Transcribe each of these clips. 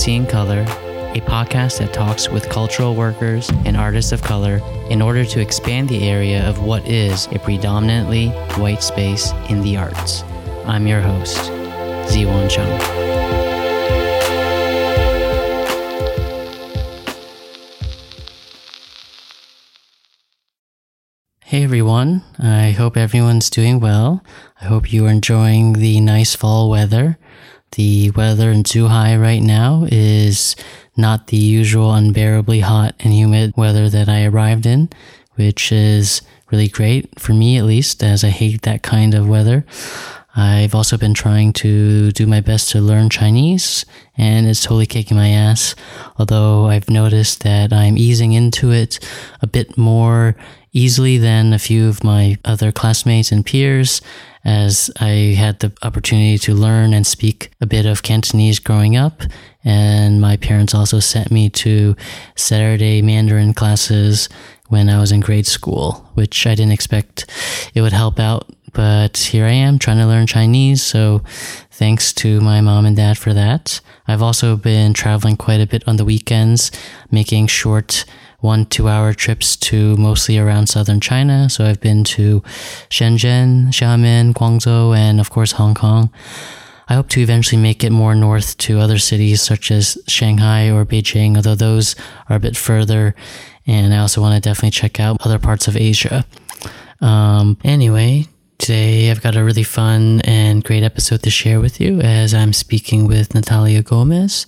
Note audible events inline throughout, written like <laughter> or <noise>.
Seeing Color, a podcast that talks with cultural workers and artists of color in order to expand the area of what is a predominantly white space in the arts. I'm your host, Ziwon Chung. Hey everyone, I hope everyone's doing well. I hope you are enjoying the nice fall weather. The weather in Zhuhai right now is not the usual unbearably hot and humid weather that I arrived in, which is really great for me at least, as I hate that kind of weather. I've also been trying to do my best to learn Chinese, and it's totally kicking my ass. Although I've noticed that I'm easing into it a bit more easily than a few of my other classmates and peers, as I had the opportunity to learn and speak a bit of Cantonese growing up. And my parents also sent me to Saturday Mandarin classes when I was in grade school, which I didn't expect it would help out. But here I am trying to learn Chinese. So thanks to my mom and dad for that. I've also been traveling quite a bit on the weekends, making short one two hour trips to mostly around southern China. So I've been to Shenzhen, Xiamen, Guangzhou, and of course Hong Kong. I hope to eventually make it more north to other cities such as Shanghai or Beijing, although those are a bit further. And I also want to definitely check out other parts of Asia. Um, anyway, today I've got a really fun and great episode to share with you as I'm speaking with Natalia Gomez.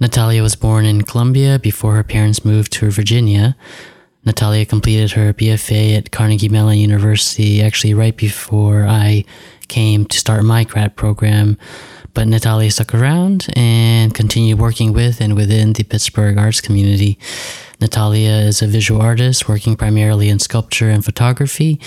Natalia was born in Colombia before her parents moved to Virginia. Natalia completed her BFA at Carnegie Mellon University actually right before I came to start my grad program. But Natalia stuck around and continued working with and within the Pittsburgh arts community. Natalia is a visual artist working primarily in sculpture and photography.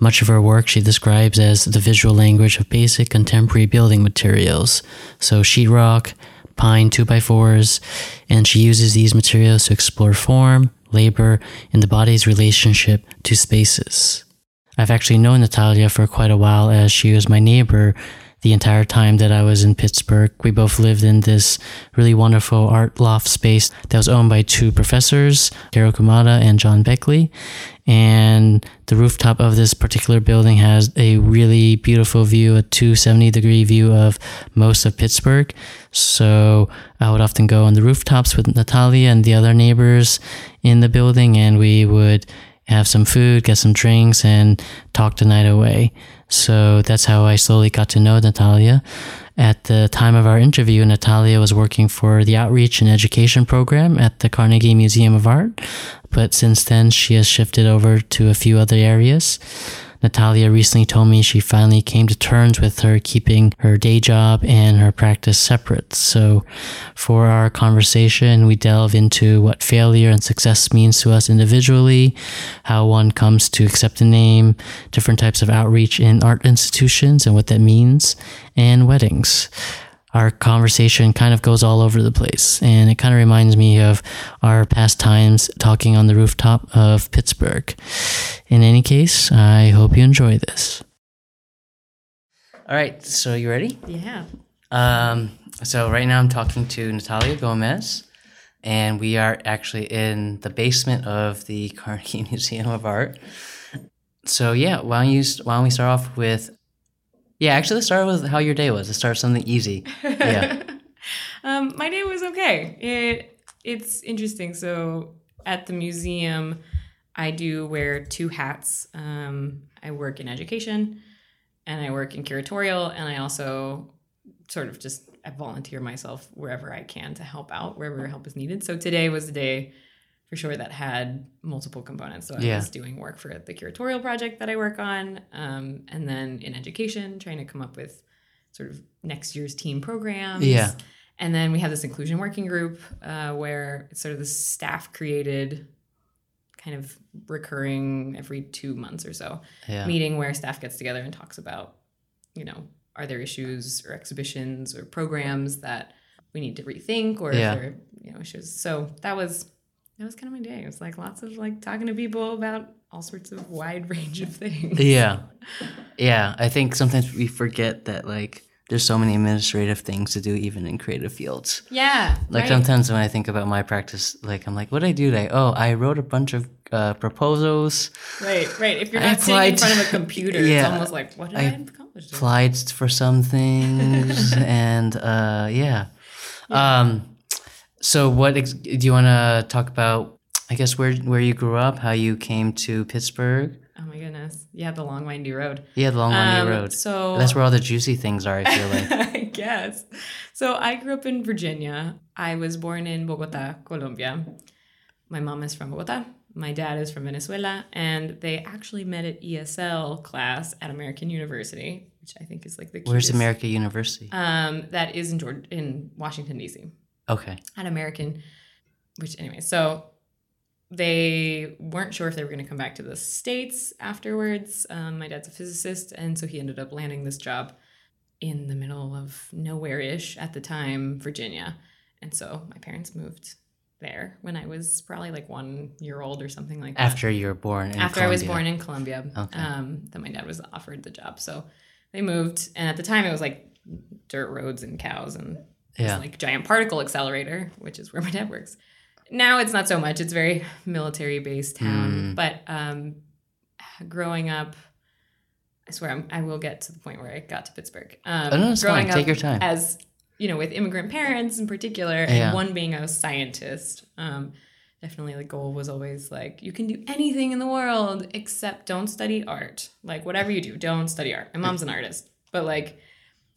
Much of her work she describes as the visual language of basic contemporary building materials. So sheetrock, pine 2x4s, and she uses these materials to explore form, labor, and the body's relationship to spaces. I've actually known Natalia for quite a while as she was my neighbor the entire time that I was in Pittsburgh. We both lived in this really wonderful art loft space that was owned by two professors, Karo Kumada and John Beckley. And the rooftop of this particular building has a really beautiful view, a 270 degree view of most of Pittsburgh. So I would often go on the rooftops with Natalia and the other neighbors in the building, and we would have some food, get some drinks, and talk the night away. So that's how I slowly got to know Natalia. At the time of our interview, Natalia was working for the Outreach and Education Program at the Carnegie Museum of Art, but since then she has shifted over to a few other areas. Natalia recently told me she finally came to terms with her keeping her day job and her practice separate. So, for our conversation, we delve into what failure and success means to us individually, how one comes to accept a name, different types of outreach in art institutions and what that means, and weddings our conversation kind of goes all over the place. And it kind of reminds me of our past times talking on the rooftop of Pittsburgh. In any case, I hope you enjoy this. All right, so you ready? Yeah. Um, so right now I'm talking to Natalia Gomez, and we are actually in the basement of the <laughs> Carnegie Museum of Art. So yeah, why don't you why don't we start off with yeah, actually, let's start with how your day was. Let's start with something easy. <laughs> Yeah. um, my day was okay. It it's interesting. So at the museum, I do wear two hats. Um, I work in education, and I work in curatorial, and I also sort of just I volunteer myself wherever I can to help out wherever help is needed. So today was the day for sure that had multiple components. So I Yeah. was doing work for the curatorial project that I work on, um, and then in education, trying to come up with sort of next year's team programs. Yeah. And then we have this inclusion working group uh, where it's sort of the staff created kind of recurring every two months or so Yeah. meeting where staff gets together and talks about, you know, are there issues or exhibitions or programs that we need to rethink or Yeah. there you know, issues. So that was that was kind of my day. It was like lots of like talking to people about all sorts of wide <laughs> range of things. Yeah. Yeah. I think sometimes we forget that, like, there's so many administrative things to do even in creative fields. Yeah. Like right. sometimes when I think about my practice, like I'm like, what did I do today? Oh, I wrote a bunch of uh, proposals, Right, right. If you're not sitting in applied- front of a <laughs> computer, Yeah. it's almost like, what did I, I accomplish? today? applied for some things, <laughs> and uh, yeah. Um, so what ex- do you want to talk about? I guess where where you grew up, how you came to Pittsburgh. Oh my goodness. Yeah, the long windy road. Yeah, the long windy Um, road. So That's where all the juicy things are. I feel like. <laughs> I guess. So I grew up in Virginia. I was born in Bogota, Colombia. My mom is from Bogota. My dad is from Venezuela, and they actually met at ESL class at American University, which I think is like the Where's cutest- America University? Um, that is in Georgia, in Washington D.C. Okay. at American, which anyway, so they weren't sure if they were going to come back to the states afterwards. Um, my dad's a physicist, and so he ended up landing this job in the middle of nowhere ish at the time, Virginia, and so my parents moved there when I was probably like one year old or something like that After you were born. In after I was born in Colombia, Okay. um, then my dad was offered the job. So they moved, and at the time it was like dirt roads and cows and Yeah. like giant particle accelerator, which is where my dad works. Now it's not so much; it's very military based town. Mm. But um, growing up, I swear I'm, I will get to the point where I got to Pittsburgh. Um, Oh, no, it's fine. Take up your time. As you know, with immigrant parents in particular, and one being a scientist. Um, definitely the goal was always like you can do anything in the world except don't study art like whatever you do don't study art my mom's an artist but like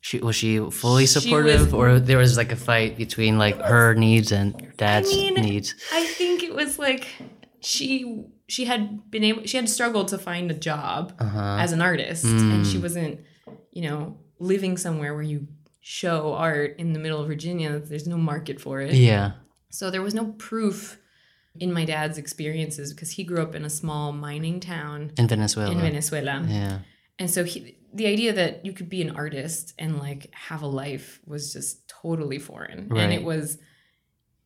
She, was she fully She supportive, was- or there was like a fight between like her needs and your dad's mean, needs? i think it was like she she had been able she had struggled to find a job Uh huh. as an artist and she Mm. wasn't you know living somewhere where you show art in the middle of virginia there's no market for it Yeah. So there was no proof in my dad's experiences because he grew up in a small mining town In Venezuela. in Venezuela. Yeah. And so he, the idea that you could be an artist and like have a life was just totally foreign. And it was,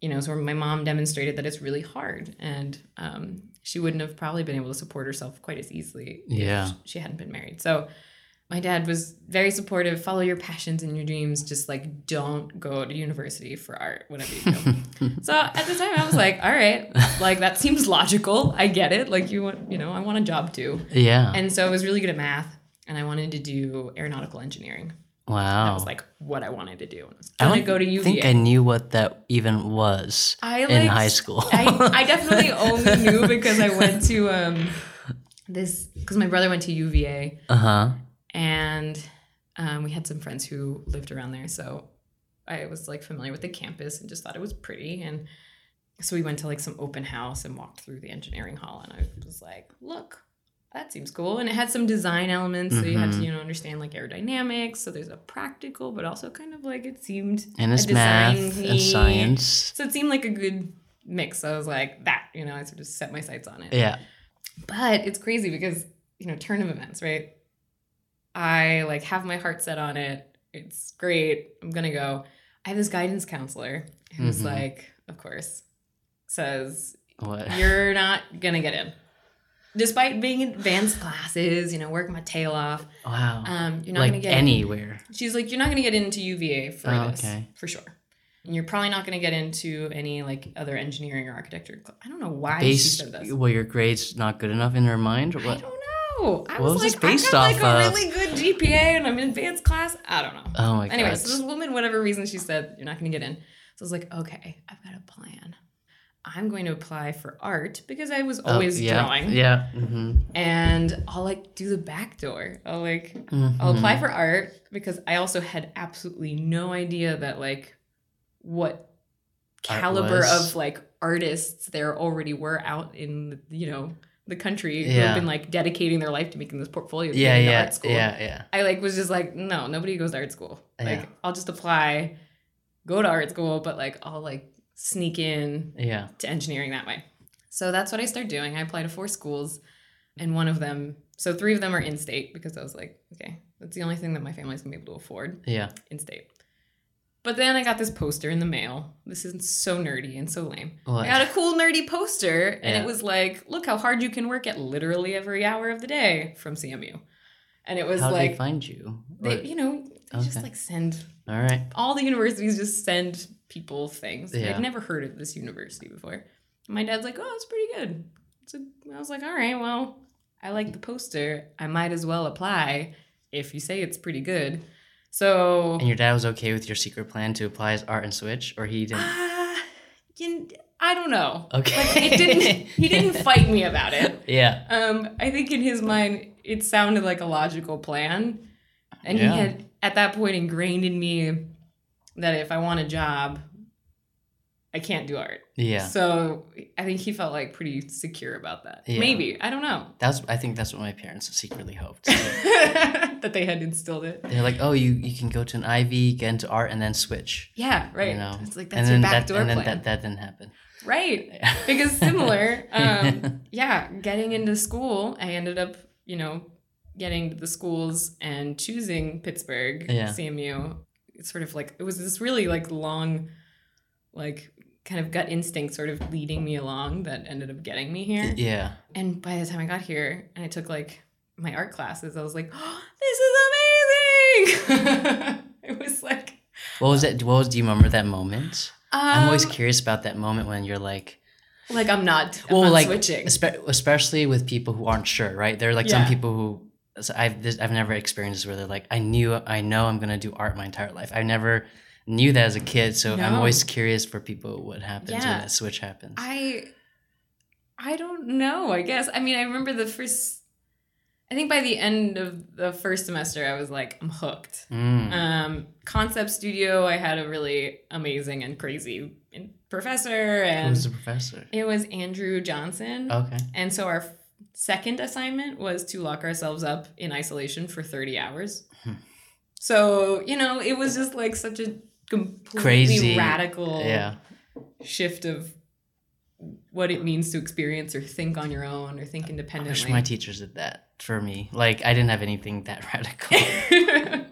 you know, so my mom demonstrated that it's really hard. And um, she wouldn't have probably been able to support herself quite as easily Yeah. if she hadn't been married. So my dad was very supportive. Follow your passions and your dreams. Just like don't go to university for art, whatever you do. <laughs> so at the time, I was like, all right, like that seems logical. I get it. Like you want, you know, I want a job too. Yeah. And so I was really good at math, and I wanted to do aeronautical engineering. wow. That was like what I wanted to do. I gonna don't go to UVA. I think I knew what that even was I, in high school. I, I <laughs> definitely only knew because I went to um this because my brother went to UVA uh huh. and um, we had some friends who lived around there, so I was like familiar with the campus and just thought it was pretty. And so we went to like some open house and walked through the engineering hall, and I was like, "Look, that seems cool." And it had some design elements, so you had to Mhm. you know understand like aerodynamics. So there's a practical, but also kind of like it seemed And it's a math and science. So it seemed like a good mix. So I was like, that you know, I sort of set my sights on it. Yeah. But it's crazy because, you know, turn of events, right? I like have my heart set on it. It's great. I'm gonna go. I have this guidance counselor who's Mhm. like, of course, says, What? You're not gonna get in. Despite being in advanced classes, you know, working my tail off. wow. Um, you're not gonna like get in. anywhere. She's like, You're not gonna get into UVA for Oh, this. okay. For sure. And you're probably not gonna get into any like other engineering or architecture. cl- I don't know why she Based, said this. well, your grades not good enough in her mind, or what? I don't know. I What was, was like, this based I got like off a of? really good GPA and I'm in advanced class. I don't know. Oh my anyway, god. so this woman, whatever reason, she said you're not going to get in. So I was like, okay, I've got a plan. I'm going to apply for art because I was Oh, always yeah, drawing, Yeah. Mm-hmm. and I'll like do the back door. I'll like Mm-hmm. I'll apply for art because I also had absolutely no idea that like what Art caliber was. of like artists there already were out in you know the country who have been like dedicating their life to making this portfolio. Yeah, yeah, art school. yeah, yeah. I like was just like, no, nobody goes to art school. Like Yeah. I'll just apply, go to art school, but like I'll like sneak in Yeah. to engineering that way. So that's what I started doing. I applied to four schools, and one of them, so three of them are in state because I was like, okay, that's the only thing that my family's gonna be able to afford Yeah. in state. But then I got this poster in the mail. This is so nerdy and so lame. What? I got a cool nerdy poster, and Yeah. it was like, look how hard you can work at literally every hour of the day from CMU. And it was How like, they find you? they, you know, they just like send All right. all the universities just send people things. Yeah. I'd never heard of this university before. My dad's like, "Oh, it's pretty good." So I was like, "All right, well, I like the poster. I might as well apply if you say it's pretty good." So And your dad was okay with your secret plan to apply as art and switch, or he didn't? uh, you, I don't know. Okay. Like, it didn't. <laughs> He didn't fight me about it. Yeah. Um, I think in his mind, it sounded like a logical plan. And Yeah. he had, at that point, ingrained in me that if I want a job, I can't do art. Yeah. So I think he felt like pretty secure about that. Yeah. Maybe. I don't know. That's. I think that's what my parents secretly hoped. <laughs> that they had instilled it. They're like, oh, you you can go to an Ivy, get into art, and then switch. Yeah, right. You know. It's like that's then your backdoor and then that that didn't happen. Right. <laughs> because similar um <laughs> yeah getting into school i ended up you know getting to the schools and choosing pittsburgh Yeah. cmu sort of like it was this really like long like kind of gut instinct sort of leading me along that ended up getting me here yeah. and by the time i got here and i took like my art classes i was like oh, <gasps> this is amazing <laughs> it was like What was that? What was? Do you remember that moment? I'm always um, curious about that moment when you're like, like i'm not, I'm well, not like switching espe- especially with people who aren't sure, right? There are like Yeah. some people who so I've this, I've never experienced this where they're like, I knew I know I'm gonna do art my entire life. I never knew that as a kid, so I'm always curious for people what happens when Yeah. that switch happens. I I don't know. I guess. I mean, I remember the first I think by the end of the first semester I was like I'm hooked. Mm. Um Concept Studio, I had a really amazing and crazy professor and Who's the professor? it was Andrew Johnson. Okay. And so our second assignment was to lock ourselves up in isolation for 30 hours. Hmm. So, you know, it was just like such a completely Crazy. radical Yeah. shift of what it means to experience or think on your own or think I wish independently. my teachers did that for me. Like I didn't have anything that <laughs> radical. <laughs>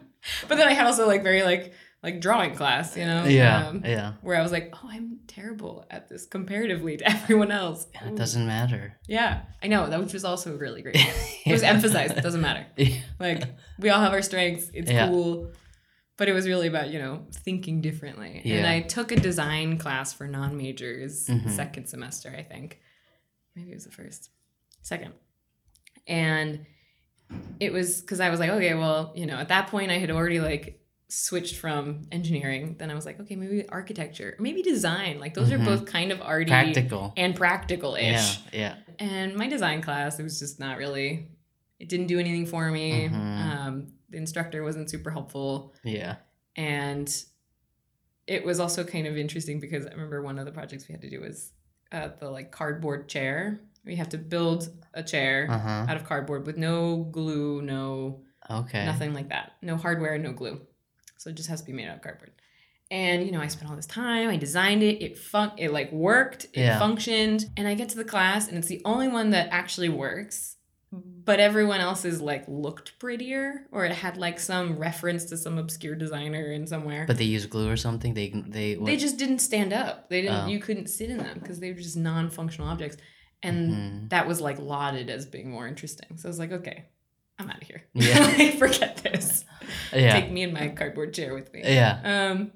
but then I had also like very like like drawing class, you know? yeah. um, yeah. where I was like, oh, I'm terrible at this comparatively to <laughs> everyone else. And it doesn't matter. Yeah, I know that, which was also really great. <laughs> It was emphasized. It doesn't matter. <laughs> Yeah. Like we all have our strengths. It's Yeah. cool. But it was really about, you know, thinking differently. And I took a design class for non majors Mhm. second semester, I think. Maybe it was the first. Second. And it was because I was like, okay, well, you know, at that point I had already like switched from engineering. Then I was like, okay, maybe architecture, maybe design. Like those Mhm. are both kind of arty Practical. and practical Yeah. ish. Yeah. yeah. And my design class, it was just not really, it didn't do anything for me. Mhm. Um, the instructor wasn't super helpful. Yeah. And it was also kind of interesting because I remember one of the projects we had to do was uh, the like cardboard chair. We have to build a chair Uh huh. out of cardboard with no glue, no Okay. nothing like that, no hardware, no glue. So it just has to be made out of cardboard. And you know, I spent all this time. I designed it. It fun. It like worked. It Yeah. functioned. And I get to the class, and it's the only one that actually works. But everyone else's like looked prettier, or it had like some reference to some obscure designer in somewhere. But they use glue or something. They they they just didn't stand up. They didn't. Oh. You couldn't sit in them because they were just non-functional objects. And Mhm. that was like lauded as being more interesting. So I was like, okay, I'm out of here. <laughs> Yeah. Like, forget this yeah take me in my cardboard chair with me. yeah. Um,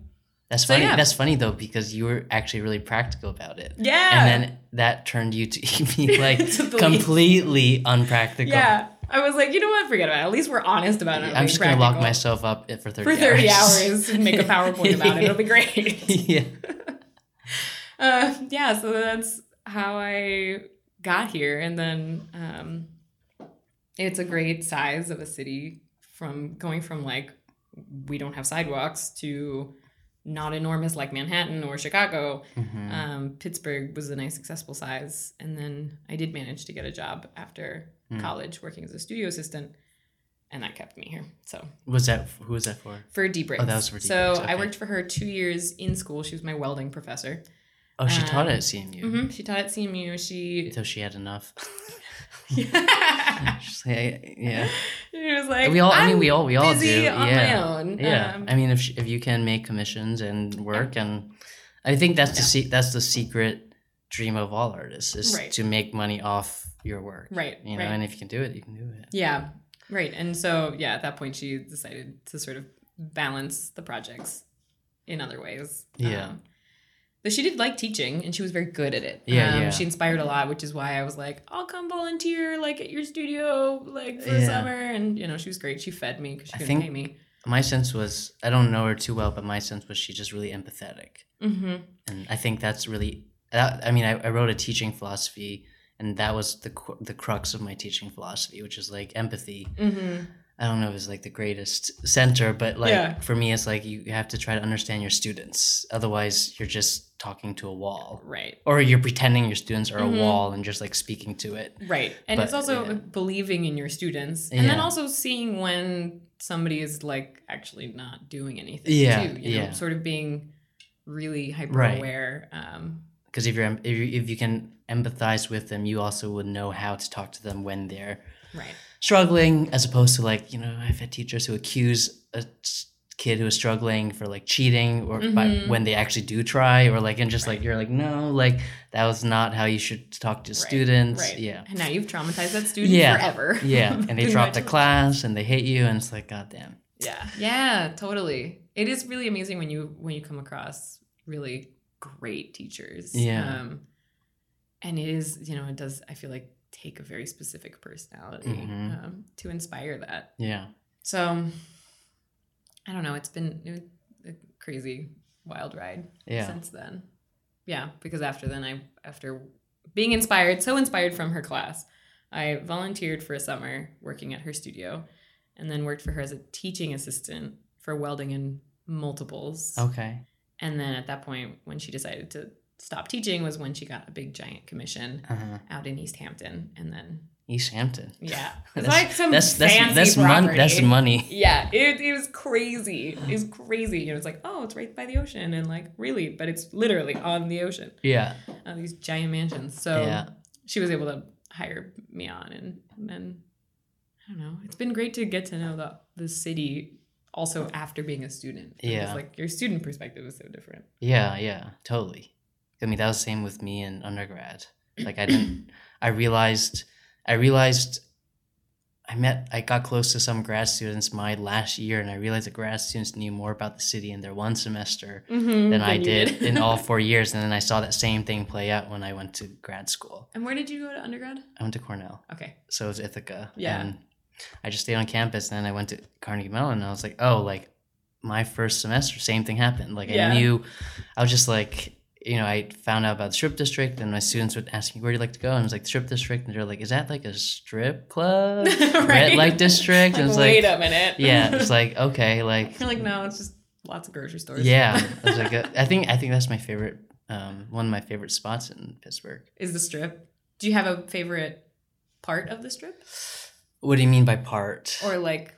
That's So, funny. yeah. That's funny though because you were actually really practical about it, yeah. and then that turned you to <laughs> be <laughs> like To completely unpractical. yeah, I was like, you know what? Forget about it. At least we're honest about it. I'm just gonna lock myself up for thirty for 30 hours. hours and make a PowerPoint about it. It'll be great. yeah. Uh, yeah, so that's how I got here. And then um, it's a great size of a city from going from like, we don't have sidewalks to not enormous like Manhattan or Chicago. Mhm. Um, Pittsburgh was a nice, accessible size. And then I did manage to get a job after Mm. college working as a studio assistant. And that kept me here. So Was that who was that for? for Dee Briggs. Oh, that was for Dee So Briggs, I worked for her two years in school. She was my welding professor. Oh, she taught Um, at CMU. hmm She taught at CMU. She Until she had enough. <laughs> yeah. <laughs> She's like, yeah. she was like, we all. I mean, "I'm we all. We all do. yeah. Yeah. Um, I mean, if if you can make commissions and work, and I think that's the se- that's the secret dream of all artists is Right. to make money off your work. right. You know, right. and if you can do it, you can do it. Yeah. Right. And so, yeah, at that point, she decided to sort of balance the projects in other ways. Yeah. Um, but she did like teaching and she was very good at it. Yeah, Um, yeah. She inspired a lot, which is why I was like, I'll come volunteer like at your studio like for the summer. And you know, she was great. She fed me because she couldn't pay me. My sense was I don't know her too well, but my sense was she's just really empathetic. Mm-hmm. and I think that's really. That, I mean, I, I wrote a teaching philosophy, and that was the the crux of my teaching philosophy, which is like empathy. Mm-hmm. I don't know if it's like the greatest center, but like Yeah. for me, it's like you have to try to understand your students. Otherwise, you're just talking to a wall, Right. or you're pretending your students are Mhm. a wall and just like speaking to it. Right. And But, it's also yeah. believing in your students. And then also seeing when somebody is like actually not doing anything Yeah, too. You know, yeah. sort of being really hyper Right. aware. Um Because if you're if you, if you can empathize with them, you also would know how to talk to them when they're right. struggling as opposed to like you know i've had teachers who accuse a kid who is struggling for like cheating or by, Mhm. when they actually do try or like and just like you're like no like that was not how you should talk to Right, students Right. yeah And now you've traumatized that student Yeah. forever. <laughs> yeah and they drop the class and they hate you and it's like god damn Yeah. Yeah, totally. It is really amazing when you when you come across really great teachers. Yeah. Um and it is, you know, it does I feel like take a very specific personality Mhm. um, to inspire that. yeah So I don't know. It's been it was a crazy wild ride yeah since then. Yeah, because after then, I after being inspired, so inspired from her class, I volunteered for a summer working at her studio, and then worked for her as a teaching assistant for welding and multiples. okay And then at that point, when she decided to stop teaching, was when she got a big giant commission uh-huh. out in East Hampton, and then east hampton yeah, it's <laughs> that's, like some that's that's fancy that's, mon- that's money Yeah, it, it was crazy. It was crazy. You know, it's like, oh, it's right by the ocean, and like, really, but it's literally on the ocean. yeah Uh, these giant mansions. So Yeah. she was able to hire me on, and, and then I don't know. It's been great to get to know the the city also after being a student. Yeah. Because, like your student perspective is so different. Yeah, yeah, totally. I mean, that was the same with me in undergrad. Like, I didn't, I realized, I realized I met, I got close to some grad students my last year, and I realized that grad students knew more about the city in their one semester Mm-hmm, than I did in all <laughs> four years. And then I saw that same thing play out when I went to grad school. and where did you go to undergrad? I went to Cornell, Okay. so it was Ithaca. Yeah. And I just stayed on campus, and then I went to Carnegie Mellon, and I was like, oh, like my first semester, same thing happened. Like Yeah. I knew, I was just like, you know, I found out about the strip district, and my students would ask me, "Where do you like to go?" And I was like, "Strip district," and they're like, "Is that like a strip club, <laughs> red Right. light district?" And it's Wait like, "Wait a minute. yeah, it's <laughs> like okay, like You're like, no, it's just lots of grocery stores. yeah. I was <laughs> like, I think I think that's my favorite, um, one of my favorite spots in Pittsburgh. is the strip. Do you have a favorite part of the strip, What do you mean by part? or like,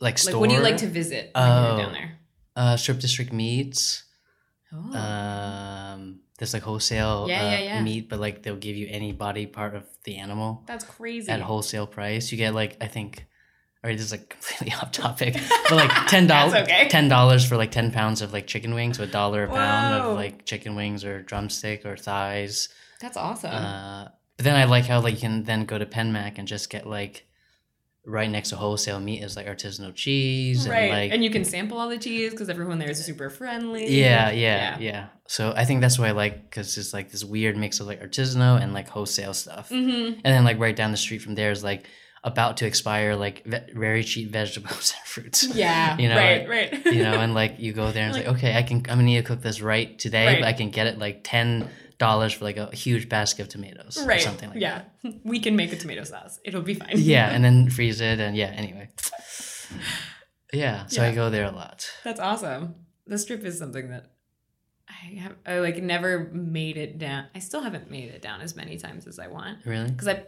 like store? like what do you like to visit when Oh. you're down there? Uh, strip district meats. Oh, Um, there's like wholesale Yeah, uh, yeah, yeah. meat, but like they'll give you any body part of the animal that's crazy. at wholesale price. You get like I think, or this is like <laughs> completely off topic, <laughs> but like ten dollars, okay. ten dollars for like ten pounds of like chicken wings, so a dollar a pound Whoa. of like chicken wings or drumstick or thighs. That's awesome. Uh, but then I like how like you can then go to Penn Mac and just get like right next to wholesale meat is like artisanal cheese right, and like and you can sample all the cheese because everyone there is super friendly. yeah, yeah, yeah, So I think that's what I like because it's like this weird mix of like artisanal and like wholesale stuff. Mm-hmm. And then like right down the street from there is like about to expire like ve- very cheap vegetables <laughs> and fruits. Yeah, You know, right, like, right. You know, and like you go there and it's like, okay, I can I'm gonna need to cook this right today, Right. but I can get it like ten dollars for like a huge basket of tomatoes or right, something like that. yeah. <laughs> We can make a tomato sauce. It'll be fine. Yeah, and then <laughs> freeze it and yeah. Anyway, yeah. So I go there a lot. That's awesome. The strip is something that I have I like never made it down. I still haven't made it down as many times as I want Really? because I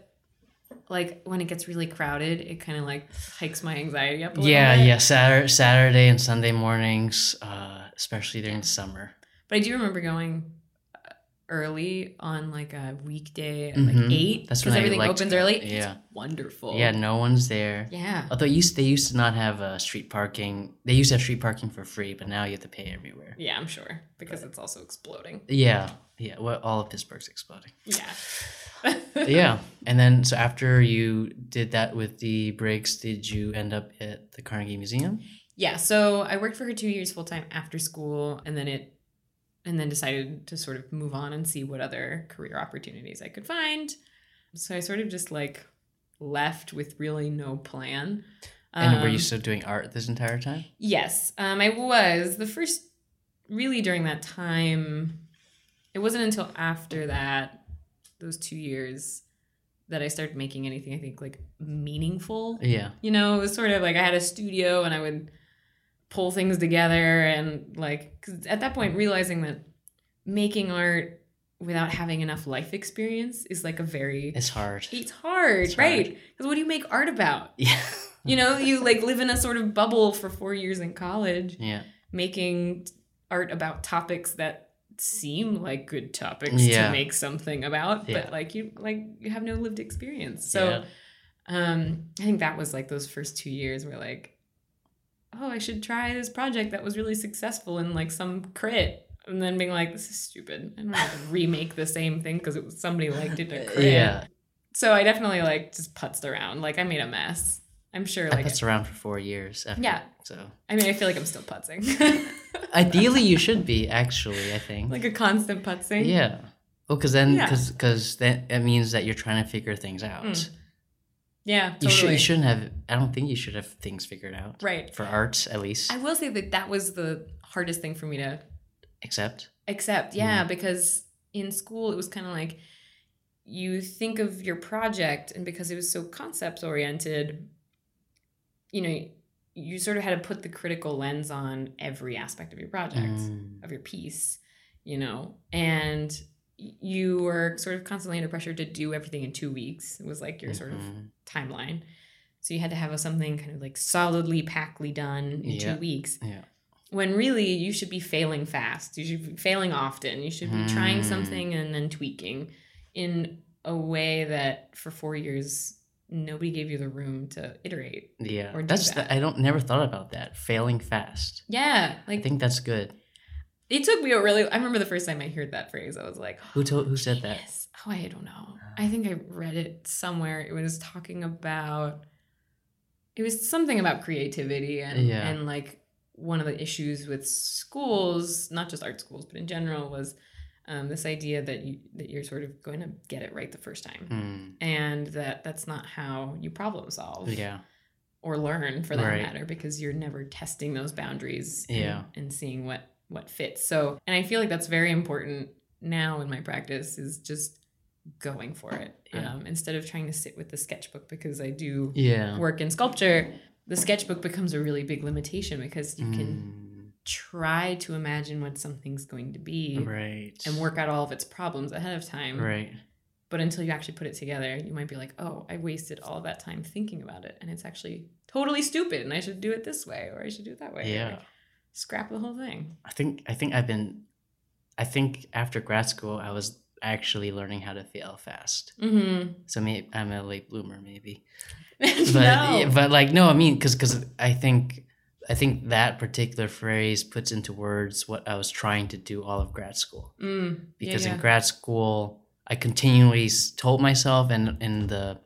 like when it gets really crowded, it kind of like hikes my anxiety up a little Yeah, bit. yeah. Saturday, Saturday and Sunday mornings, uh, especially during the summer. But I do remember going early on like a weekday at Mhm. like eight That's because when everything opens it. early. It's Yeah. wonderful. Yeah, no one's there. Yeah. Although used they used to not have uh, street parking. They used to have street parking for free, but now you have to pay everywhere. Yeah, I'm sure because it's also exploding. Yeah, yeah. Well, all of Pittsburgh's exploding. Yeah. <laughs> yeah, and then so after you did that with the breaks, did you end up at the Carnegie Museum? yeah, so I worked for her two years full time after school, and then it, and then decided to sort of move on and see what other career opportunities I could find. So I sort of just like left with really no plan. And were you Um, still doing art this entire time? Yes, um, I was the first. Really, during that time, it wasn't until after that, those two years, that I started making anything I think like meaningful. Yeah. You know, it was sort of like I had a studio and I would pull things together and like 'cause at that point realizing that making art without having enough life experience is like a very It's hard. it's hard, It's right? Because what do you make art about? Yeah. You know, you like live in a sort of bubble for four years in college, Yeah. making art about topics that seem like good topics Yeah. to make something about, Yeah. but like you like you have no lived experience. So Yeah. um I think that was like those first two years where like, oh, I should try this project that was really successful in like some crit. And then being like, this is stupid. I'm not gonna remake the same thing because it was somebody liked it to crit. Yeah. So I definitely like just putzed around. Like I made a mess. I'm sure like I like putzed around for four years. After, Yeah. So I mean I feel like I'm still putzing. <laughs> ideally, you should be actually. I think. like a constant putzing. yeah. Well, because then, Yeah. because because that it means that you're trying to figure things out. Mm. Yeah, You totally. should. You shouldn't have. I don't think you should have things figured out. Right. For art, at least. I will say that that was the hardest thing for me to Accept. accept. Yeah, Mm. because in school it was kind of like you think of your project and because it was so concept oriented, you know, you sort of had to put the critical lens on every aspect of your project. Mm. of your piece, you know, and you were sort of constantly under pressure to do everything in two weeks. It was like your sort of Mhm. timeline. So you had to have a, something kind of like solidly, packly done in Yeah. two weeks. Yeah. When really you should be failing fast. You should be failing often. You should be trying Mm. something and then tweaking in a way that for four years nobody gave you the room to iterate. Yeah. Or do That's. that. The, I don't. Never thought about that. Failing fast. Yeah, Like I think that's good. It took me a really. I remember the first time I heard that phrase. I was like, Who told? Who said that? Yes. Oh, I don't know. I think I read it somewhere. It was talking about it was something about creativity and Yeah. and like one of the issues with schools, not just art schools, but in general, was um, this idea that you that you're sort of going to get it right the first time, Mm. and that that's not how you problem solve Yeah. or learn for that Right. matter because you're never testing those boundaries and, Yeah. and seeing what what fits so and i feel like that's very important now in my practice is just going for it Yeah. um, instead of trying to sit with the sketchbook because i do Yeah. work in sculpture the sketchbook becomes a really big limitation because you can Mm. try to imagine what something's going to be Right. and work out all of its problems ahead of time Right. but until you actually put it together, you might be like, oh, I wasted all that time thinking about it. And it's actually totally stupid. And I should do it this way or I should do it that way. Yeah. like, scrap the whole thing. I think I think I've been I think after grad school I was actually learning how to fail fast. Mm-hmm. So maybe I'm a late bloomer maybe. <laughs> but But but like no, I mean cuz cuz I think I think that particular phrase puts into words what I was trying to do all of grad school. mm, Because yeah, in grad school I continually told myself and in the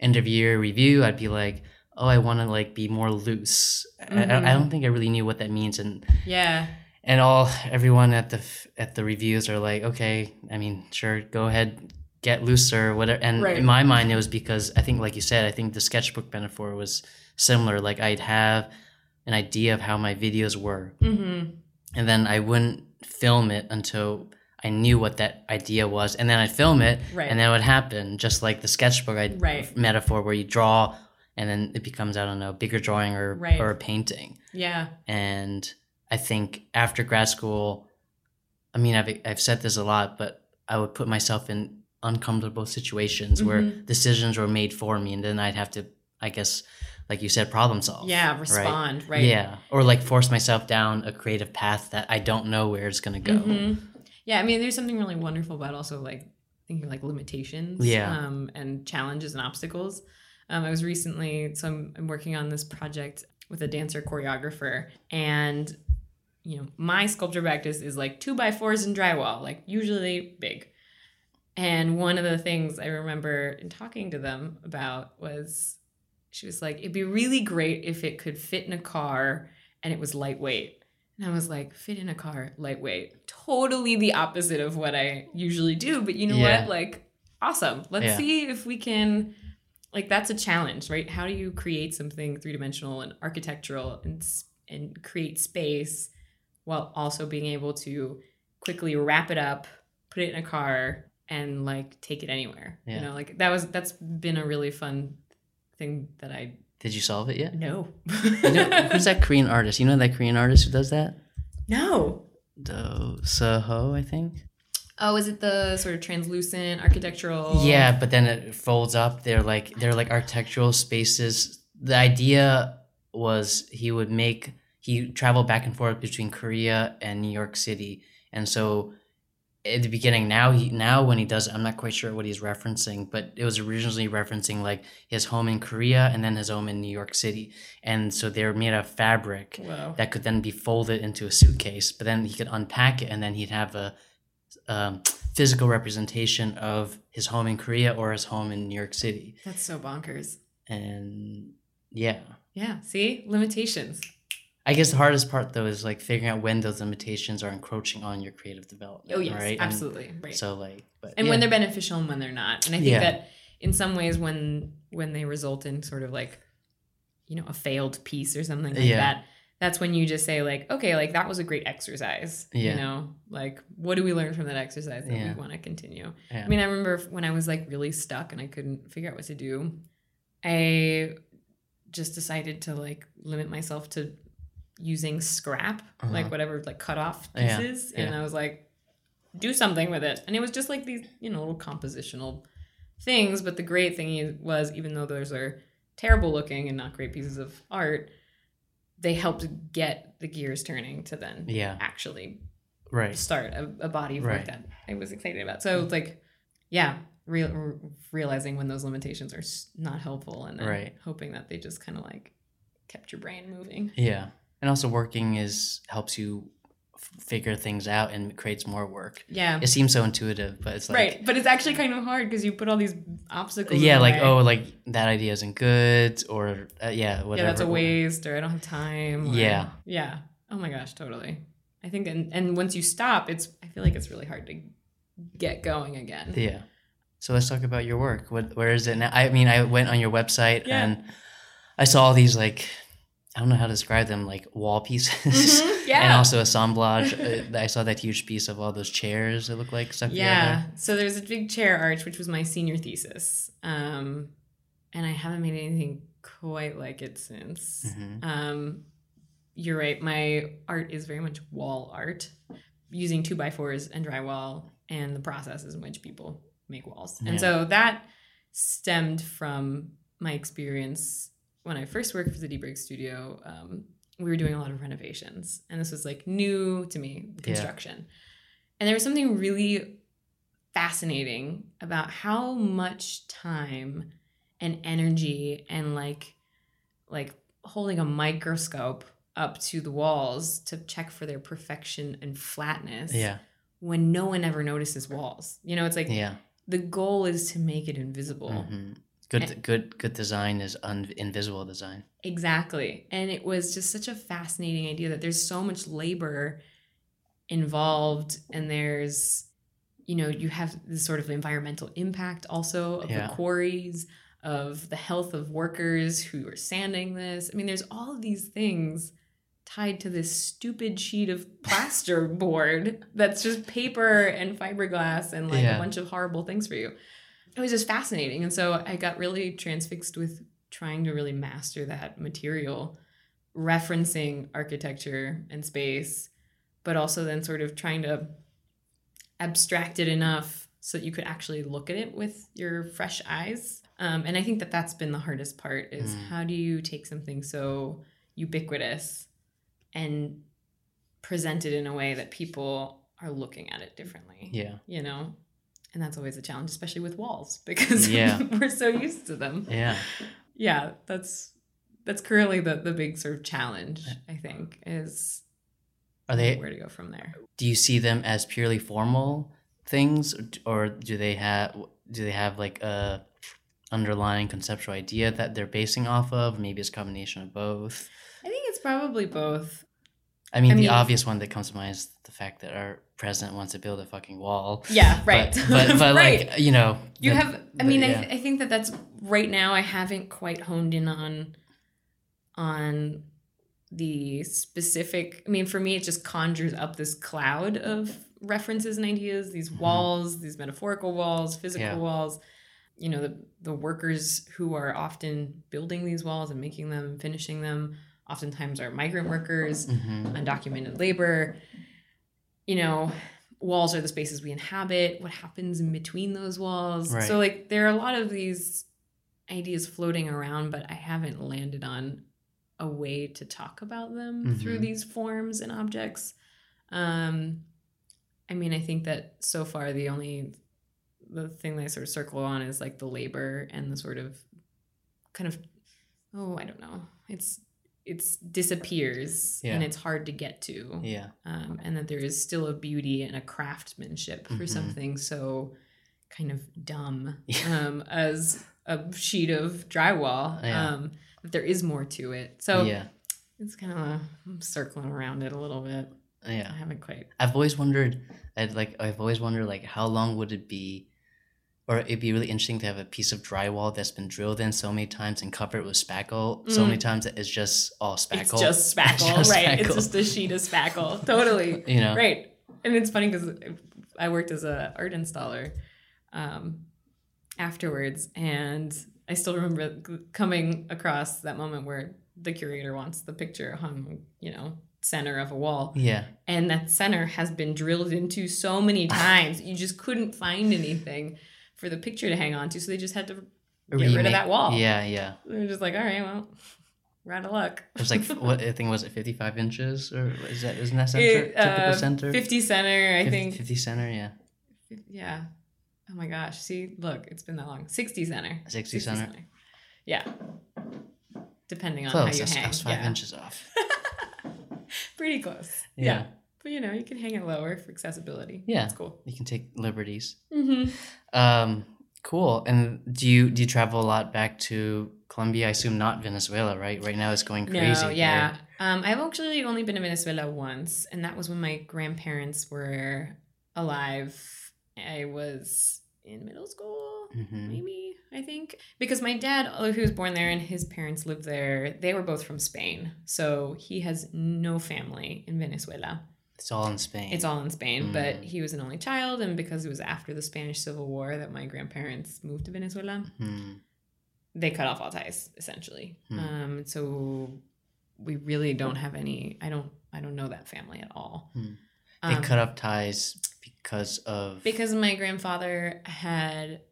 end of year review I'd be like, "Oh, I want to like be more loose." I- I, I Mhm. don't think I really knew what that means and yeah. and all everyone at the at the reviews are like okay i mean sure go ahead get looser whatever and Right. in my mind it was because i think like you said i think the sketchbook metaphor was similar like i'd have an idea of how my videos were Mm-hmm. and then i wouldn't film it until i knew what that idea was and then i'd film it Right. and then it would happen just like the sketchbook Right. metaphor where you draw and then it becomes i don't know a bigger drawing or, Right. or a painting yeah. and I think after grad school, I mean, I've I've said this a lot, but I would put myself in uncomfortable situations where Mhm. decisions were made for me, and then I'd have to, I guess, like you said, problem solve. Yeah. Respond. Right. Yeah, or like force myself down a creative path that I don't know where it's gonna go. Mhm. Yeah, I mean, there's something really wonderful about also like thinking like limitations, Yeah. um, and challenges and obstacles. Um, I was recently, so I'm, I'm working on this project with a dancer choreographer, and you know, my sculpture practice is like two by fours and drywall, like usually big. And one of the things I remember in talking to them about was she was like, it'd be really great if it could fit in a car and it was lightweight. And I was like, fit in a car, lightweight. Totally the opposite of what I usually do. But you know Yeah. what? Like, awesome. Let's Yeah. see if we can, like, that's a challenge, right? How do you create something three dimensional and architectural and, and create space while also being able to quickly wrap it up, put it in a car, and like take it anywhere? Yeah. You know, like, that was, that's been a really fun thing that I Did you solve it yet? No. <laughs> You know, who's that Korean artist? You know that Korean artist who does that? No. Do Ho Suh, I think. Oh, is it the sort of translucent architectural? Yeah, but then it folds up. They're like they're like architectural spaces. The idea was he would make he traveled back and forth between Korea and New York City, and so at the beginning now he now when he does I'm not quite sure what he's referencing, but it was originally referencing like his home in Korea and then his home in New York City, and so they're made of fabric Wow. that could then be folded into a suitcase. But then he could unpack it, and then he'd have a um, physical representation of his home in Korea or his home in New York City. That's so bonkers. And yeah, Yeah. See? Limitations. I guess the hardest part though is like figuring out when those limitations are encroaching on your creative development. Oh, yes. right? And Absolutely. right. so like, but and yeah. when they're beneficial and when they're not. And I think Yeah. that in some ways when when they result in sort of like you know, a failed piece or something like Yeah. that, that's when you just say like, okay, like that was a great exercise. Yeah. You know, like what do we learn from that exercise that Yeah. we want to continue? Yeah. I mean, I remember when I was like really stuck and I couldn't figure out what to do, I just decided to like limit myself to using scrap, Uh-huh. like whatever, like cut off pieces. And. I was like, do something with it. And it was just like these, you know, little compositional things. But the great thing was, even though those are terrible looking and not great pieces of art, they helped get the gears turning to then yeah, actually right. start a, a body of work Right. that I was excited about. So it's like, yeah, real, realizing when those limitations are not helpful and then Right. hoping that they just kind of like kept your brain moving. Yeah, and also working is helps you figure things out and creates more work. Yeah. It seems so intuitive, but it's like right. But it's actually kind of hard because you put all these obstacles. yeah, like oh, like that idea isn't good, or uh, yeah, whatever. yeah, that's a waste or I don't have time. or- Yeah. Yeah. Oh my gosh, totally. I think, and, and once you stop, it's, I feel like it's really hard to get going again. Yeah. So let's talk about your work. What, where is it now? I mean, I went on your website Yeah. and I saw all these like I don't know how to describe them, like wall pieces, Mhm, <laughs> yeah. and also assemblage. Uh, I saw that huge piece of all those chairs. It looked like stuff. Yeah. So there's a big chair arch, which was my senior thesis. Um, and I haven't made anything quite like it since. hmm Um, you're right. My art is very much wall art, using two by fours and drywall, and the processes in which people make walls. Yeah. And so that stemmed from my experience when I first worked for the Rig Studio. Um, we were doing a lot of renovations, and this was like new to me construction. And there was something really fascinating about how much time and energy and like like holding a microscope up to the walls to check for their perfection and flatness Yeah. when no one ever notices walls. You know, it's like Yeah. the goal is to make it invisible. hmm Good. Eh. Good. Good design is un- invisible design. Exactly. And it was just such a fascinating idea that there's so much labor involved and there's you know, you have this sort of environmental impact also of Yeah. the quarries, of the health of workers who are sanding this. I mean, there's all of these things tied to this stupid sheet of <laughs> plaster board that's just paper and fiberglass and like Yeah. a bunch of horrible things for you. It was just fascinating. And so I got really transfixed with trying to really master that material, referencing architecture and space, but also then sort of trying to abstract it enough so that you could actually look at it with your fresh eyes. Um, and I think that that's been the hardest part is Mm. how do you take something so ubiquitous and present it in a way that people are looking at it differently Yeah. you know and that's always a challenge especially with walls <laughs> because Yeah. <laughs> we're so used to them Yeah. yeah that's that's currently the the big sort of challenge uh, i think is Are they? where to go from there Do you see them as purely formal things, or do they have? Do they have like a underlying conceptual idea that they're basing off of? Maybe it's a combination of both. i think it's probably both. I mean, I the mean- obvious one that comes to mind is the fact that our president wants to build a fucking wall. Yeah, right. But but, <laughs> but right. like you know, you the- have. I the- mean, I, yeah. th- I think that that's right now. I haven't quite honed in on on the specific. I mean, for me, it just conjures up this cloud of references and ideas. These Mhm. walls, these metaphorical walls, physical Yeah. walls. You know, the the workers who are often building these walls and making them, finishing them, oftentimes are migrant workers. Mhm. undocumented labor. You know, walls are the spaces we inhabit. What happens in between those walls? Right. So, like, there are a lot of these ideas floating around, but I haven't landed on a way to talk about them through Mhm. these forms and objects. Um, I mean, I think that so far the only the thing that I sort of circle on is like the labor and the sort of kind of oh I don't know it's it's disappears and it's hard to get to yeah, um, and that there is still a beauty and a craftsmanship for Mhm. something so kind of dumb <laughs> Yeah. um, as a sheet of drywall Yeah. um, that there is more to it so yeah, it's kind of I'm circling around it a little bit Yeah. I haven't quite I've always wondered, I'd like, I've always wondered, like, how long would it be, or it'd be really interesting to have a piece of drywall that's been drilled in so many times and covered with spackle. So Mm. many times that it's just all spackle. it's just spackle <laughs> Just right. It's just a sheet of spackle. <laughs> Totally. You know, right. And it's funny because i worked as a art installer um, afterwards and i still remember coming across that moment where the curator wants the picture hung you know center of a wall. Yeah, and that center has been drilled into so many <laughs> times you just couldn't find anything for the picture to hang on to so they just had to get rid of that wall Yeah, yeah. they're just like all right well we're out of luck It was like <laughs> what I think was it fifty five inches or is that isn't that center It, typical uh, center 50 center i 50 think 50 center yeah Yeah. Oh my gosh. See, look, it's been that long. 60 center. 60 center. Yeah. Depending on close how you that's, hang. that's five yeah. inches off <laughs> Pretty close. Yeah. Yeah. But you know, you can hang it lower for accessibility. Yeah. It's cool. you can take liberties Mm-hmm. um cool and do you do you travel a lot back to Colombia I assume not Venezuela right right now it's going crazy No, yeah. Um, I've actually only been to Venezuela once, and that was when my grandparents were alive. I was in middle school. Mhm. maybe I think because my dad, although he was born there and his parents lived there, they were both from Spain, so he has no family in Venezuela. It's all in Spain It's all in Spain, but Mm. he was an only child, and because it was after the Spanish Civil War that my grandparents moved to Venezuela, Hmm. they cut off all ties essentially. Hmm. Um, so we really don't have any. I don't. I don't know that family at all. Hmm. they Um, cut off ties because of because my grandfather had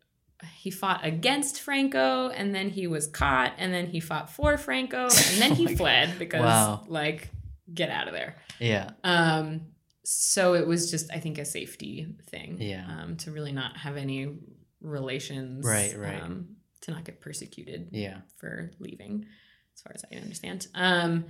he fought against Franco and then he was caught and then he fought for Franco and then <laughs> Oh he my fled because Wow. like get out of there. yeah Um so it was just I think a safety thing. Yeah. Um to really not have any relations. Right, right. Um to not get persecuted yeah for leaving, as far as I understand. Um,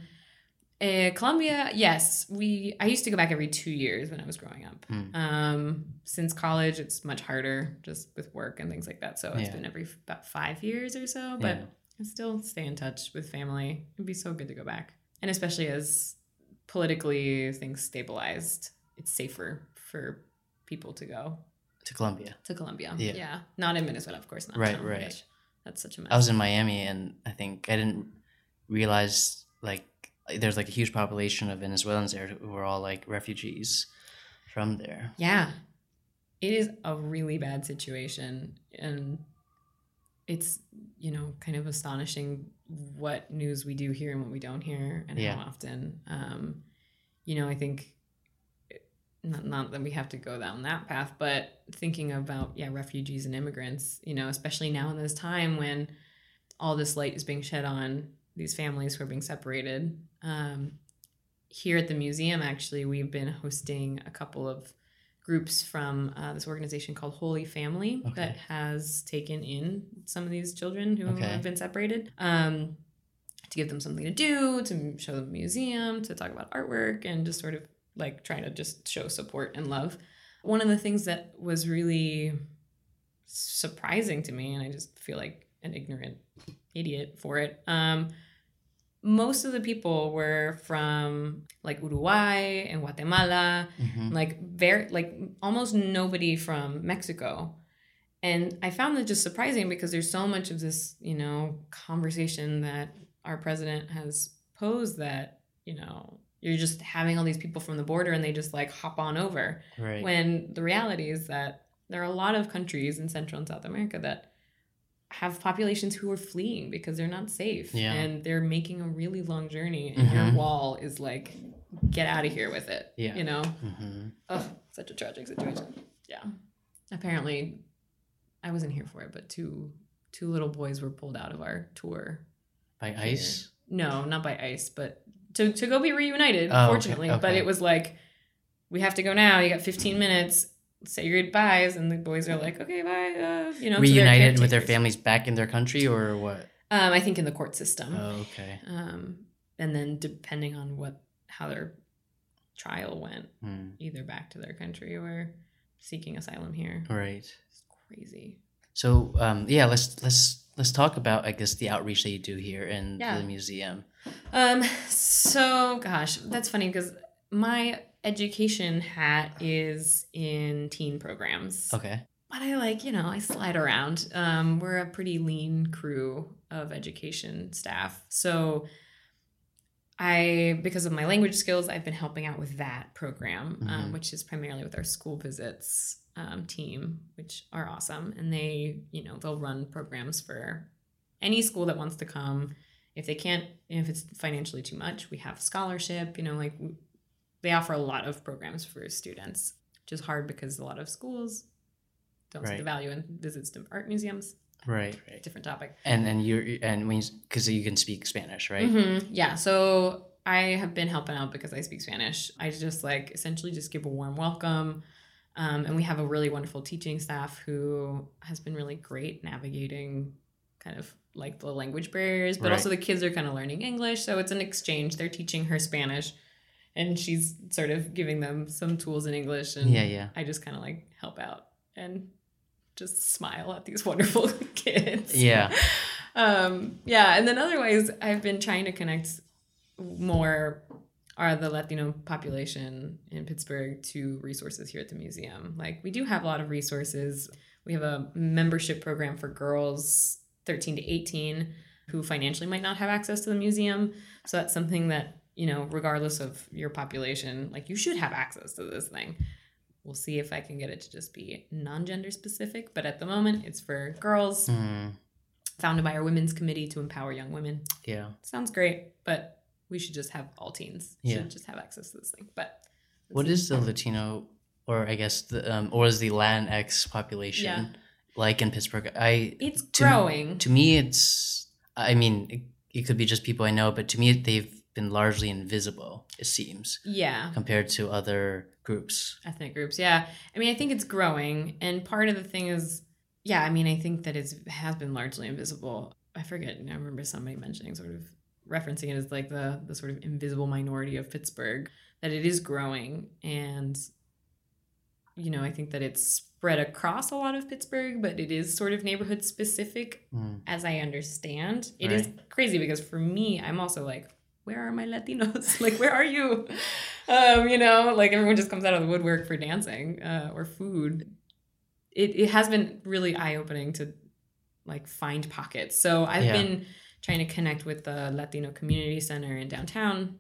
uh, Colombia, yes, we. I used to go back every two years when I was growing up. Hmm. Um, since college, it's much harder just with work and things like that. So it's Yeah. been every f- about five years or so. But Yeah. I still stay in touch with family. It'd be so good to go back, and especially as politically things stabilized, it's safer for people to go to Colombia to Colombia. Yeah. yeah. not in Venezuela, of course not. Right, Oh right. gosh. That's such a mess. I was in Miami and I think I didn't realize like there's like a huge population of Venezuelans there who are all like refugees from there. Yeah. It is a really bad situation. And it's, you know, kind of astonishing what news we do hear and what we don't hear and Yeah. how often. Um, you know, I think not, not that we have to go down that path, but thinking about, yeah, refugees and immigrants, you know, especially now in this time when all this light is being shed on these families who are being separated. Um, here at the museum, actually, we've been hosting a couple of groups from uh, this organization called Holy Family Okay. that has taken in some of these children who Okay. have been separated um, to give them something to do, to show them a museum, to talk about artwork, and just sort of like trying to just show support and love. One of the things that was really surprising to me, and I just feel like an ignorant idiot for it, um, most of the people were from like Uruguay and Guatemala, Mhm. like very like almost nobody from Mexico. And I found that just surprising because there's so much of this, you know, conversation that our president has posed that, you know, you're just having all these people from the border and they just like hop on over. Right. When the reality is that there are a lot of countries in Central and South America that have populations who are fleeing because they're not safe Yeah. and they're making a really long journey and your Mhm. wall is like get out of here with it Yeah. you know hmm oh such a tragic situation yeah apparently i wasn't here for it but two two little boys were pulled out of our tour By here. ice. no not by ice but to, to go be reunited Oh, okay, fortunately but it was like we have to go now you got 15 minutes say your goodbyes and the boys are like okay bye uh, you know their Reunited with their families back in their country or what? um, i think in the court system Oh, okay. um, and then depending on what how their trial went Hmm. either back to their country or seeking asylum here Right. it's crazy So um, yeah, let's let's let's talk about I guess the outreach that you do here in Yeah. the museum. Um, so gosh, that's funny because my education hat is in teen programs. Okay. But I like, you know, I slide around. Um, we're a pretty lean crew of education staff. So I, because of my language skills, I've been helping out with that program, Mhm. um, which is primarily with our school visits um, team, which are awesome. And they, you know, they'll run programs for any school that wants to come. If they can't, if it's financially too much, we have scholarship. You know, like they offer a lot of programs for students, which is hard because a lot of schools don't see the value in visits to art museums. Right. Right. Different topic. And and you're and when because you can speak Spanish, right? Mhm. Yeah. So I have been helping out because I speak Spanish. I just like essentially just give a warm welcome. Um, and we have a really wonderful teaching staff who has been really great navigating kind of like the language barriers, but Right. also the kids are kind of learning English. So it's an exchange. They're teaching her Spanish and she's sort of giving them some tools in English. And Yeah. Yeah. I just kind of like help out and just smile at these <laughs> wonderful kids. Yeah. Um, yeah, and then otherwise, I've been trying to connect more are the Latino population in Pittsburgh to resources here at the museum. Like we do have a lot of resources. We have a membership program for girls 13 to 18 who financially might not have access to the museum. So that's something that, you know, regardless of your population, like you should have access to this thing. We'll see if I can get it to just be non-gender specific, but at the moment it's for girls Hmm. founded by our women's committee to empower young women. Yeah. Sounds great, but we should just have all teens Yeah. should just have access to this thing. But What is the Latino, or I guess the um, or is the Latinx population Yeah. like in Pittsburgh? I it's To- growing. to me, it's. I mean, it, it could be just people I know, but to me, they've been largely invisible. It seems yeah, compared to other groups. ethnic groups. Yeah, I mean, I think it's growing, and part of the thing is, yeah, I mean, I think that it has been largely invisible. I forget. I remember somebody mentioning sort of referencing it as like the the sort of invisible minority of Pittsburgh. That it is growing, and you know, I think that it's spread across a lot of Pittsburgh, but it is sort of neighborhood specific Hmm. as I understand. It is crazy because for me, I'm also like, where are my Latinos? <laughs> like, where are you? Um, you know, like everyone just comes out of the woodwork for dancing uh, or food. It, it has been really eye opening to like find pockets. So I've Yeah. been trying to connect with the Latino Community Center in downtown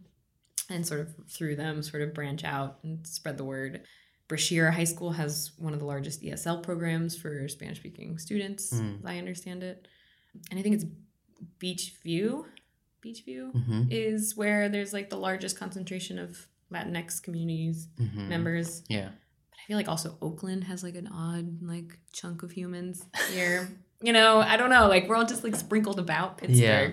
and sort of through them sort of branch out and spread the word. Brashear High School has one of the largest ESL programs for Spanish speaking students, Mm. as I understand it. And I think it's Beach View. Beechview Mm-hmm. is where there's like the largest concentration of Latinx communities Mm-hmm. members. Yeah. But I feel like also Oakland has like an odd like chunk of humans here. <laughs> you know, I don't know. Like we're all just like sprinkled about Pittsburgh, Yeah.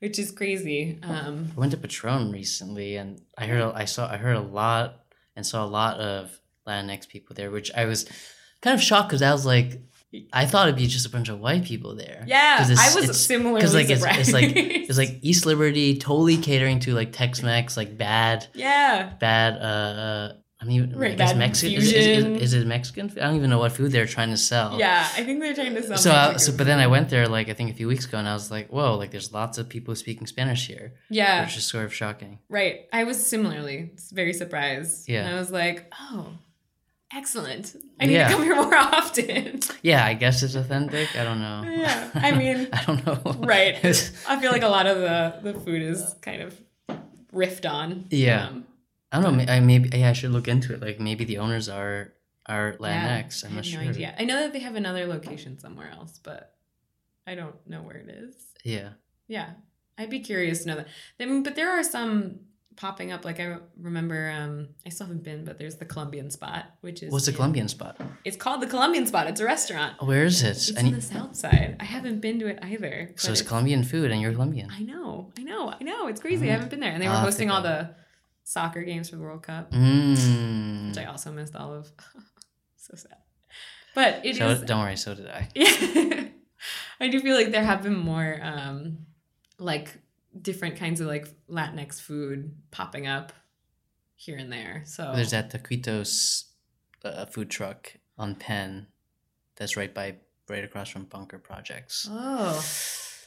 which is crazy. Um, I went to Patron recently, and I heard I saw I heard a lot and saw a lot of Latinx people there, which I was kind of shocked because I was like, I thought it'd be just a bunch of white people there. yeah, I was it's- similarly because like it's, it's like it's like East Liberty, totally catering to like Tex Mex, like bad yeah, bad uh, uh I mean, I Right, guess Mexican is, is, is, is it Mexican? food? I don't even know what food they're trying to sell. Yeah, I think they're trying to sell. So, I, so, but then I went there like I think a few weeks ago, and I was like, "Whoa! Like, there's lots of people speaking Spanish here, yeah, which is sort of shocking." right. I was similarly very surprised. Yeah. and I was like, oh, excellent. I need Yeah. to come here more <laughs> often. Yeah, I guess it's authentic. I don't know. Yeah, I mean- <laughs> I don't know. right. <laughs> I feel like a lot of the the food is kind of riffed on. Yeah. Um, I don't know. I maybe yeah, I should look into it. Like maybe the owners are are yeah, Latinx. I I'm have not sure. no idea. I know that they have another location somewhere else, but I don't know where it is. Yeah. Yeah, I'd be curious to know that. I mean, but there are some popping up. Like I remember, um, I still haven't been, but there's the Colombian spot, which is What's the in- Colombian spot? It's called the Colombian spot. It's a restaurant. Where is it? It's I in the south side. I haven't been to it either. so it's Colombian food, and you're Colombian. I know, I know, I know. It's crazy. I Mm. haven't been there, and they were I'll hosting all the soccer games for the World Cup, Mm. which I also missed all of. <laughs> so sad. But it is. Don't worry. So did I. Yeah. <laughs> I do feel like there have been more um like different kinds of like Latinx food popping up here and there. So There's that Taquitos uh, food truck on Penn. That's right by right across from Bunker Projects. Oh.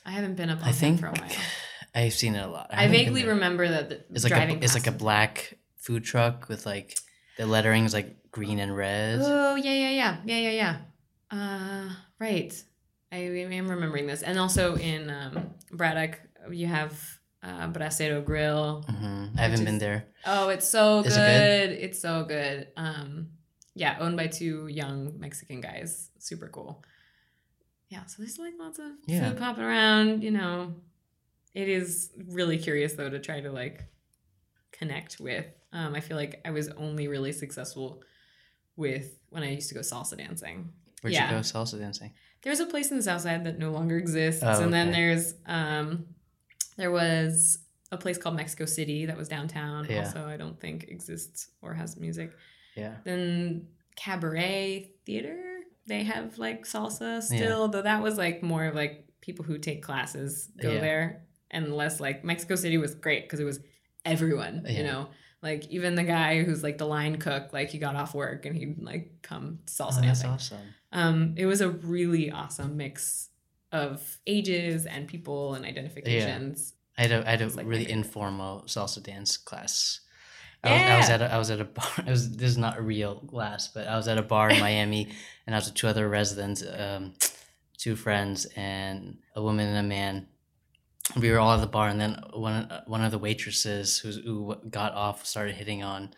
I haven't been up I think for a while. <sighs> I've seen it a lot. I haven't vaguely remember that the It's like a, it's like a black food truck with like the lettering is like green and red. Oh yeah, yeah, yeah, yeah, yeah, yeah. Uh, right. I am remembering this, and also in um, Braddock, you have uh, Bracero Grill. hmm I haven't Which been there. Oh, it's so good. it good? It's so good. Um, yeah, owned by two young Mexican guys. Super cool. Yeah, so there's like lots of Yeah. food popping around. You know, it is really curious though to try to like connect with. Um, I feel like I was only really successful with when I used to go salsa dancing. Where'd Yeah. you go salsa dancing? There's a place in the South Side that no longer exists, Oh, and then there's um, there was a place called Mexico City that was downtown. Yeah. Also, I don't think exists or has music. Yeah. Then Cabaret Theater, they have like salsa still, though that was like more of like people who take classes go Yeah. there, and less like Mexico City was great because it was everyone, you know. Like even the guy who's like the line cook, like he got off work and he'd like come salsa Oh, that's dancing. awesome. Um, it was a really awesome mix of ages and people and identifications. Yeah. I had a, I had a like really informal salsa dance class. I was, I was at a, I was at a bar. <laughs> I was this is not a real class, but I was at a bar in Miami, <laughs> and I was with two other residents, um, two friends, and a woman and a man. We were all at the bar, and then one one of the waitresses who's, who got off started hitting on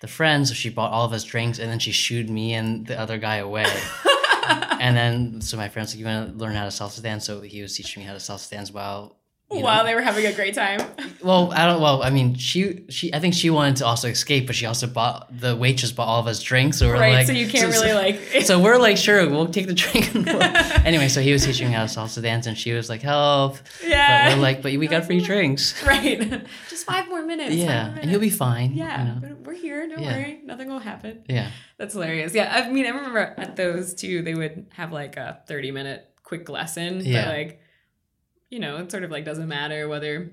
the friends. So she bought all of us drinks, and then she shooed me and the other guy away. <laughs> and then so my friends like, "You want to learn how to salsa dance?" So he was teaching me how to salsa dance while. You know, While they were having a great time. <laughs> well, I don't. Well, I mean, she she. I think she wanted to also escape, but she also bought the waitress bought all of us drinks. So we're right, like, so you can't so- really like <laughs> So we're like, sure, we'll take the drink. and we'll- <laughs> anyway, so he was teaching me how to salsa dance, and she was like, help. Yeah. But we're like, but we got free drinks. right. Just five more minutes. Yeah, more and you'll be fine. Yeah, You know? but we're here. Don't Yeah. worry. Nothing will happen. Yeah. That's hilarious. Yeah, I mean, I remember at those two, they would have like a 30 minute quick lesson. Yeah. But like, you know, it sort of like doesn't matter whether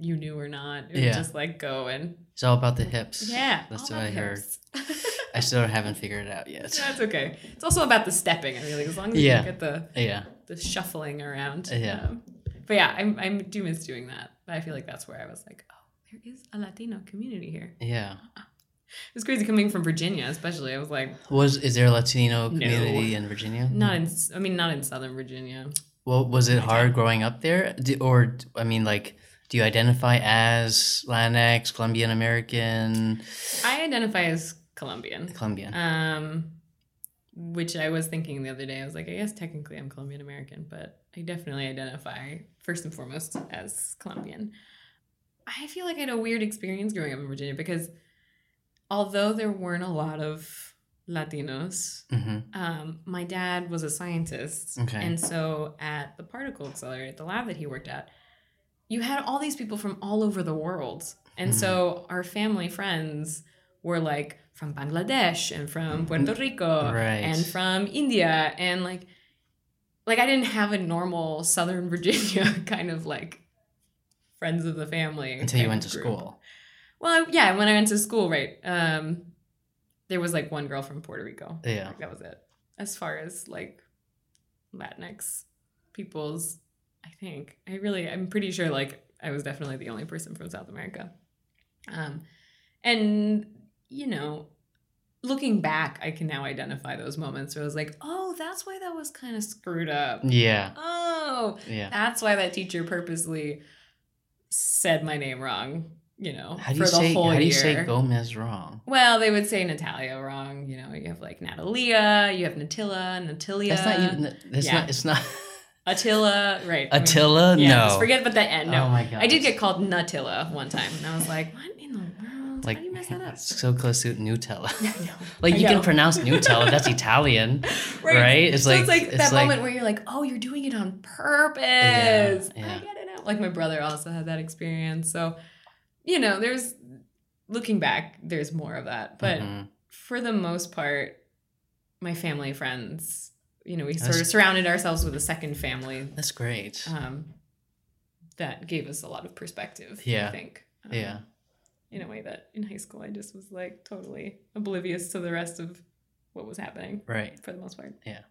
you knew or not. It Yeah. just like go and It's all about the hips. yeah. That's what I heard. <laughs> I still haven't figured it out yet. <laughs> That's okay. It's also about the stepping. I mean, like, as long as Yeah. you get the Yeah. the shuffling around. Yeah. Um, but yeah, I'm I do miss doing that. But I feel like that's where I was like, oh, there is a Latino community here. Yeah. <laughs> It was crazy coming from Virginia, especially. I was like, Was is there a Latino No. community in Virginia? not in. I mean, not in Southern Virginia. Well, was it hard growing up there, or I mean, like, do you identify as Latinx, Colombian American, I identify as Colombian. Colombian? Um, which I was thinking the other day. I was like, I guess technically I'm Colombian American, but I definitely identify first and foremost as Colombian. I feel like I had a weird experience growing up in Virginia because although there weren't a lot of Latinos, hmm um, my dad was a scientist. Okay. And so at the particle accelerator, the lab that he worked at, you had all these people from all over the world. And Mhm. so our family friends were like from Bangladesh and from Puerto Rico Right. and from India and like like I didn't have a normal Southern <laughs> Virginia kind of like friends of the family Until you went to group. school. Well, yeah, when I went to school, right? Um, there was like one girl from Puerto Rico. Yeah. Like, that was it. As far as like Latinx people's, I think I really I'm pretty sure like I was definitely the only person from South America. Um, and you know, looking back, I can now identify those moments where I was like, oh, that's why that was kind of screwed up. Yeah. Oh, Yeah. that's why that teacher purposely said my name wrong. You know, How do for you the say whole how do you year. say Gomez wrong? Well, they would say Natalia wrong. You know, you have like Natalia, you have Natilla, Natalia. That's not even that's yeah. not it's not <laughs> Attila, right? I mean, Attila? yeah, no. just forget about that end. No, Oh my god. I did get called Nutilla one time, and I was like, "What in the world? like How do you mess that up?" so close to Nutella. <laughs> <laughs> Like you can pronounce Nutella, that's Italian. right? right? It's so like- it's like it's that like- moment where you're like, "Oh, you're doing it on purpose." Yeah, I get it now. Like my brother also had that experience, so you know, there's looking back, there's more of that, but. Mhm. for the most part, my family, friends, you know, we sort That's- of surrounded ourselves with a second family that's great. um, that gave us a lot of perspective. Yeah. I think. Um, yeah. In a way that in high school I just was like totally oblivious to the rest of what was happening Right. for the most part. Yeah.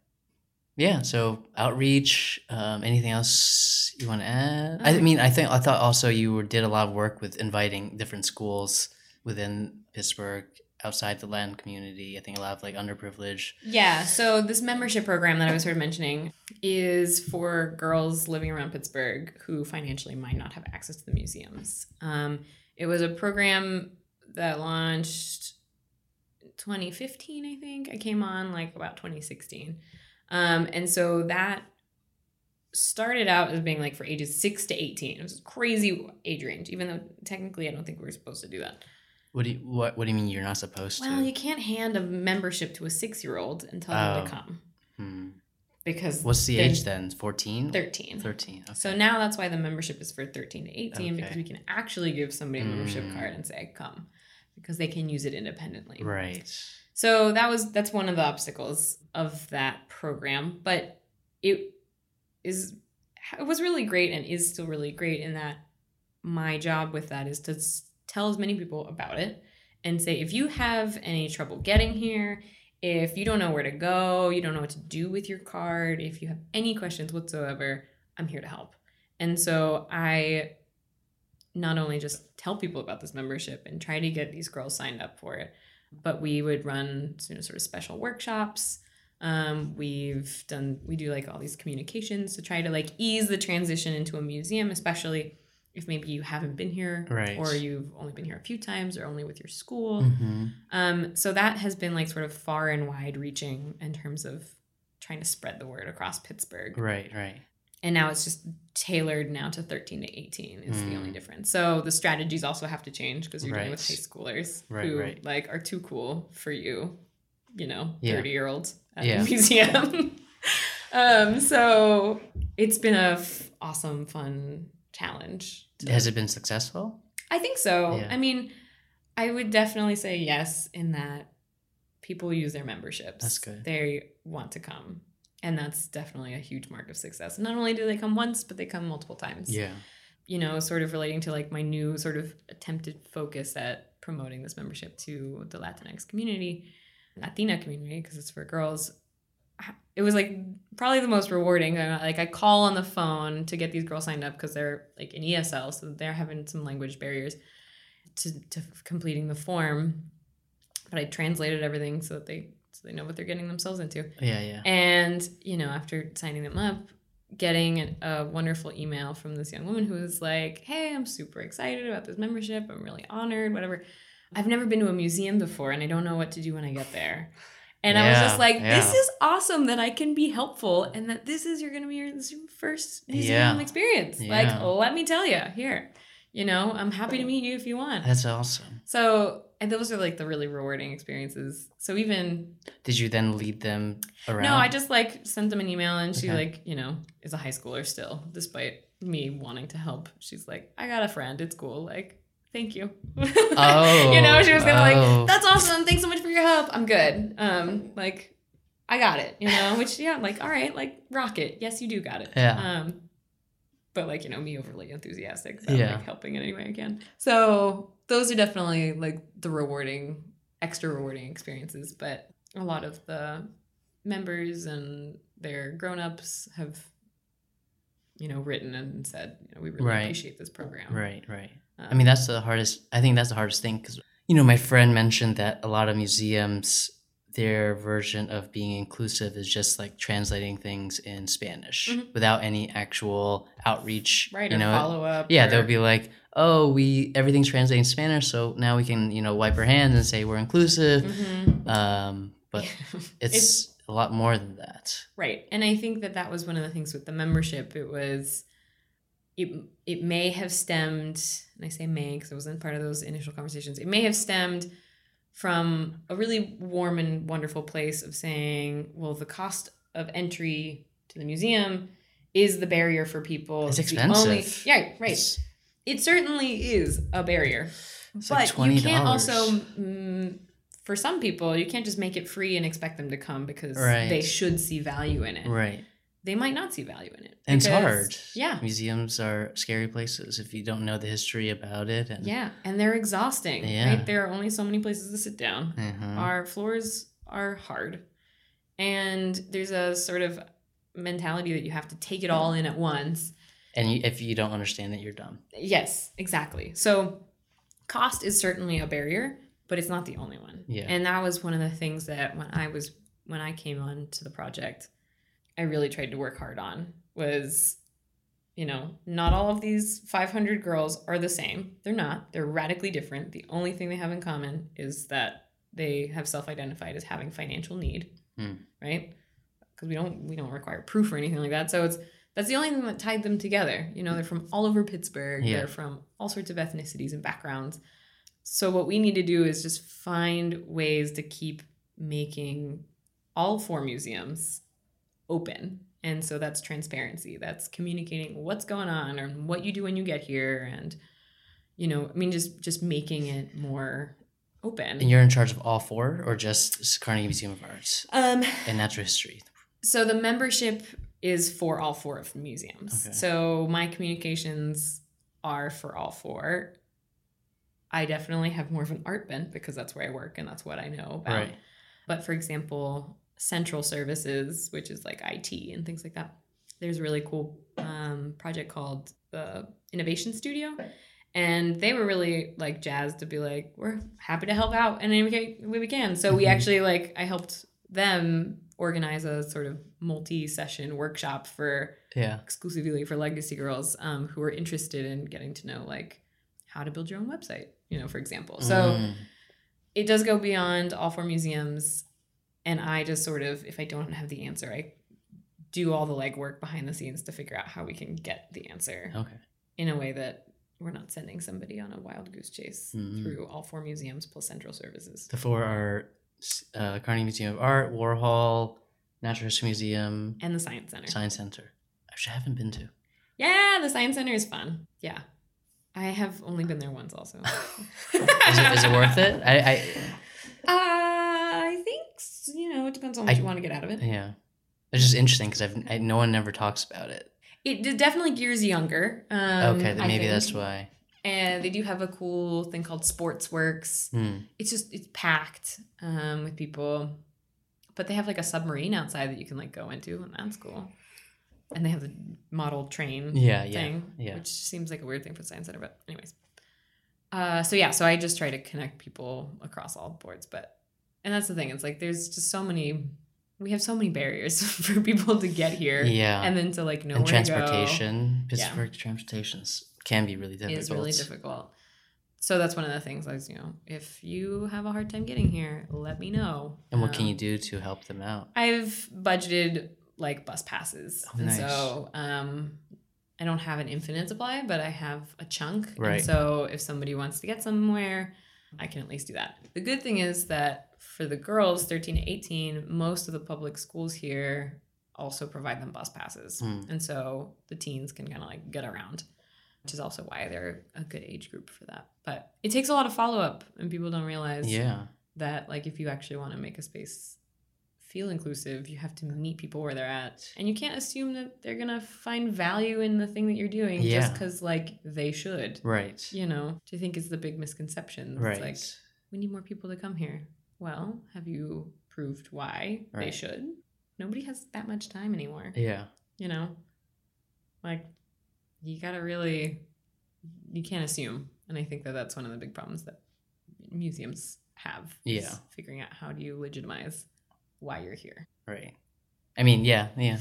Yeah so outreach. Um, anything else you want to add? I mean, I think I thought also you were, did a lot of work with inviting different schools within Pittsburgh, outside the Latin community. I think a lot of like underprivileged. Yeah, so this membership program that I was sort of mentioning is for girls living around Pittsburgh who financially might not have access to the museums. Um, it was a program that launched 2015, I think. I came on like about 2016. Um, and so that started out as being like for ages 6 to 18. It was a crazy age range, even though technically I don't think we were supposed to do that. What do you what What do you mean you're not supposed Well, to? Well, you can't hand a membership to a six year old and tell them Oh. to come Hmm. because What's the age then? 14? 13. 13. Okay. So now that's why the membership is for 13 to 18 because we can actually give somebody a membership Mm. card and say come because they can use it independently. right. So that was that's one of the obstacles of that program, but it is it was really great and is still really great in that my job with that is to tell as many people about it and say if you have any trouble getting here, if you don't know where to go, you don't know what to do with your card, if you have any questions whatsoever, I'm here to help. And so I not only just tell people about this membership and try to get these girls signed up for it, but we would run you know, sort of special workshops. Um, we've done we do like all these communications to try to like ease the transition into a museum, especially if maybe you haven't been here Right. or you've only been here a few times or only with your school. hmm Um, so that has been like sort of far and wide reaching in terms of trying to spread the word across Pittsburgh. Right. Right. And now it's just tailored now to 13 to 18 is the Mm. only difference. So the strategies also have to change because you're dealing with high schoolers Right, who right. like are too cool for you, you know, Yeah. 30 year olds at Yeah. the <laughs> museum. um, so it's been a f- awesome, fun challenge. to- Has it been successful? I think so. Yeah. I mean, I would definitely say yes in that people use their memberships. That's good. They want to come. And that's definitely a huge mark of success. Not only do they come once, but they come multiple times. Yeah. You know, sort of relating to like my new sort of attempted focus at promoting this membership to the Latinx community, Latina community, because it's for girls. It was like probably the most rewarding. Like I call on the phone to get these girls signed up because they're like in ESL, so they're having some language barriers to, to completing the form. But I translated everything so that they so they know what they're getting themselves into. Yeah. Yeah. And, you know, after signing them up, getting an- a wonderful email from this young woman who was like, Hey, I'm super excited about this membership. I'm really honored, whatever. I've never been to a museum before and I don't know what to do when I get there. And I was just like, this yeah. is awesome that I can be helpful and that this is you're gonna be your, your first museum Yeah. experience. Like, Yeah. let me tell you, here. You know, I'm happy to meet you if you want. That's awesome. So and those are like the really rewarding experiences. So even Did you then lead them around? no, I just like sent them an email and she Okay. like, you know, is a high schooler still, despite me wanting to help. She's like, I got a friend, it's cool. Like, thank you. Oh, <laughs> you know, she was gonna oh. like, That's awesome, thanks so much for your help. I'm good. Um, like I got it, you know, which yeah, I'm like, all right, like rock it. Yes, you do got it. Yeah. Um but like, you know, me overly enthusiastic about Yeah. like helping in any way I can. So those are definitely like the rewarding extra rewarding experiences. But a lot of the members and their grown-ups have you know written and said you know we really Right. appreciate this program Right, right. I Um, mean, that's the hardest. I think that's the hardest thing because you know, my friend mentioned that a lot of museums, their version of being inclusive is just like translating things in Spanish Mhm. without any actual outreach. right You or know, follow up yeah, or- they'll be like, "Oh, we everything's translating Spanish, so now we can you know wipe our hands and say we're inclusive." Mhm. Um, but <laughs> it's, a lot more than that. Right. And I think that that was one of the things with the membership. It was, it, it may have stemmed, and I say may because it wasn't part of those initial conversations, it may have stemmed from a really warm and wonderful place of saying, well, the cost of entry to the museum is the barrier for people. It's the only- expensive. yeah, right. It's, It certainly is a barrier. it's but like you can't also mm, for some people you can't just make it free and expect them to come because Right. they should see value in it right. they might not see value in it And it's hard. yeah Museums are scary places if you don't know the history about it. And, yeah and they're exhausting Yeah. right there are only so many places to sit down Mhm. our floors are hard and there's a sort of mentality that you have to take it all in at once And you, if you don't understand it, you're dumb. Yes, exactly. So cost is certainly a barrier, but it's not the only one. Yeah. And that was one of the things that when I was when I came on to the project, I really tried to work hard on was you know, not all of these 500 girls are the same. They're not. They're radically different. The only thing they have in common is that they have self-identified as having financial need, Hmm. right? Because we don't we don't require proof or anything like that. So it's that's the only thing that tied them together. You know, they're from all over Pittsburgh. Yeah. They're from all sorts of ethnicities and backgrounds. So what we need to do is just find ways to keep making all four museums open. And so that's transparency. That's communicating what's going on or what you do when you get here and you know, I mean just just making it more open. And you're in charge of all four, or just Carnegie Museum of Arts um and Natural History? So the membership is for all four of the museums. Okay. So my communications are for all four. I definitely have more of an art bent because that's where I work and that's what I know about. Right. But for example, central services, which is like IT and things like that, there's a really cool um, project called the Innovation Studio. And they were really like jazzed to be like, we're happy to help out and any way we can. So we Mhm. actually like I helped them organize a sort of multi-session workshop for Yeah. exclusively for legacy girls um, who are interested in getting to know like how to build your own website, you know, for example. So Mm. it does go beyond all four museums and i just sort of if i don't have the answer i do all the legwork behind the scenes to figure out how we can get the answer okay. in a way that we're not sending somebody on a wild goose chase Mhm. through all four museums plus central services The four are uh, Carnegie Museum of Art, Warhol, Natural History Museum, and the science center Science Center. Which I haven't been to. yeah the science center is fun yeah i have only been there once also <laughs> Is it, is it worth it? I, I uh, i think you know it depends on what I- you want to get out of it yeah. It's just interesting because I've I, no one ever talks about it. it definitely gears younger um, okay, then maybe that's why. And they do have a cool thing called SportsWorks Hmm. it's just it's packed um, with people but they have like a submarine outside that you can like go into and that's cool and they have the model train Yeah, yeah, thing yeah. which seems like a weird thing for the science center but anyways uh, so yeah so i just try to connect people across all boards but and that's the thing it's like there's just so many we have so many barriers <laughs> for people to get here Yeah. and then to like know and where to go transportation, Yeah. Pittsburgh transportations can be really difficult. is really difficult. So that's one of the things I was, you know, if you have a hard time getting here, let me know. And what can Um, you do to help them out? I've budgeted like bus passes. Oh, and nice. so um I don't have an infinite supply, but I have a chunk. Right. And so if somebody wants to get somewhere, I can at least do that. The good thing is that for the girls 13 to 18, most of the public schools here also provide them bus passes. Hmm. And so the teens can kind of like get around, which is also why they're a good age group for that. But it takes a lot of follow up, and people don't realize Yeah. that like if you actually want to make a space feel inclusive, you have to meet people where they're at. And you can't assume that they're to find value in the thing that you're doing just cuz like they should. Right. You know, do you think is the big misconception? It's Right. like we need more people to come here. Well, have you proved why they should? Nobody has that much time anymore. Yeah. You know, like you gotta really, you can't assume. And I think that that's one of the big problems that museums have. Yeah. Figuring out how do you legitimize why you're here. Right. I mean, yeah, yeah.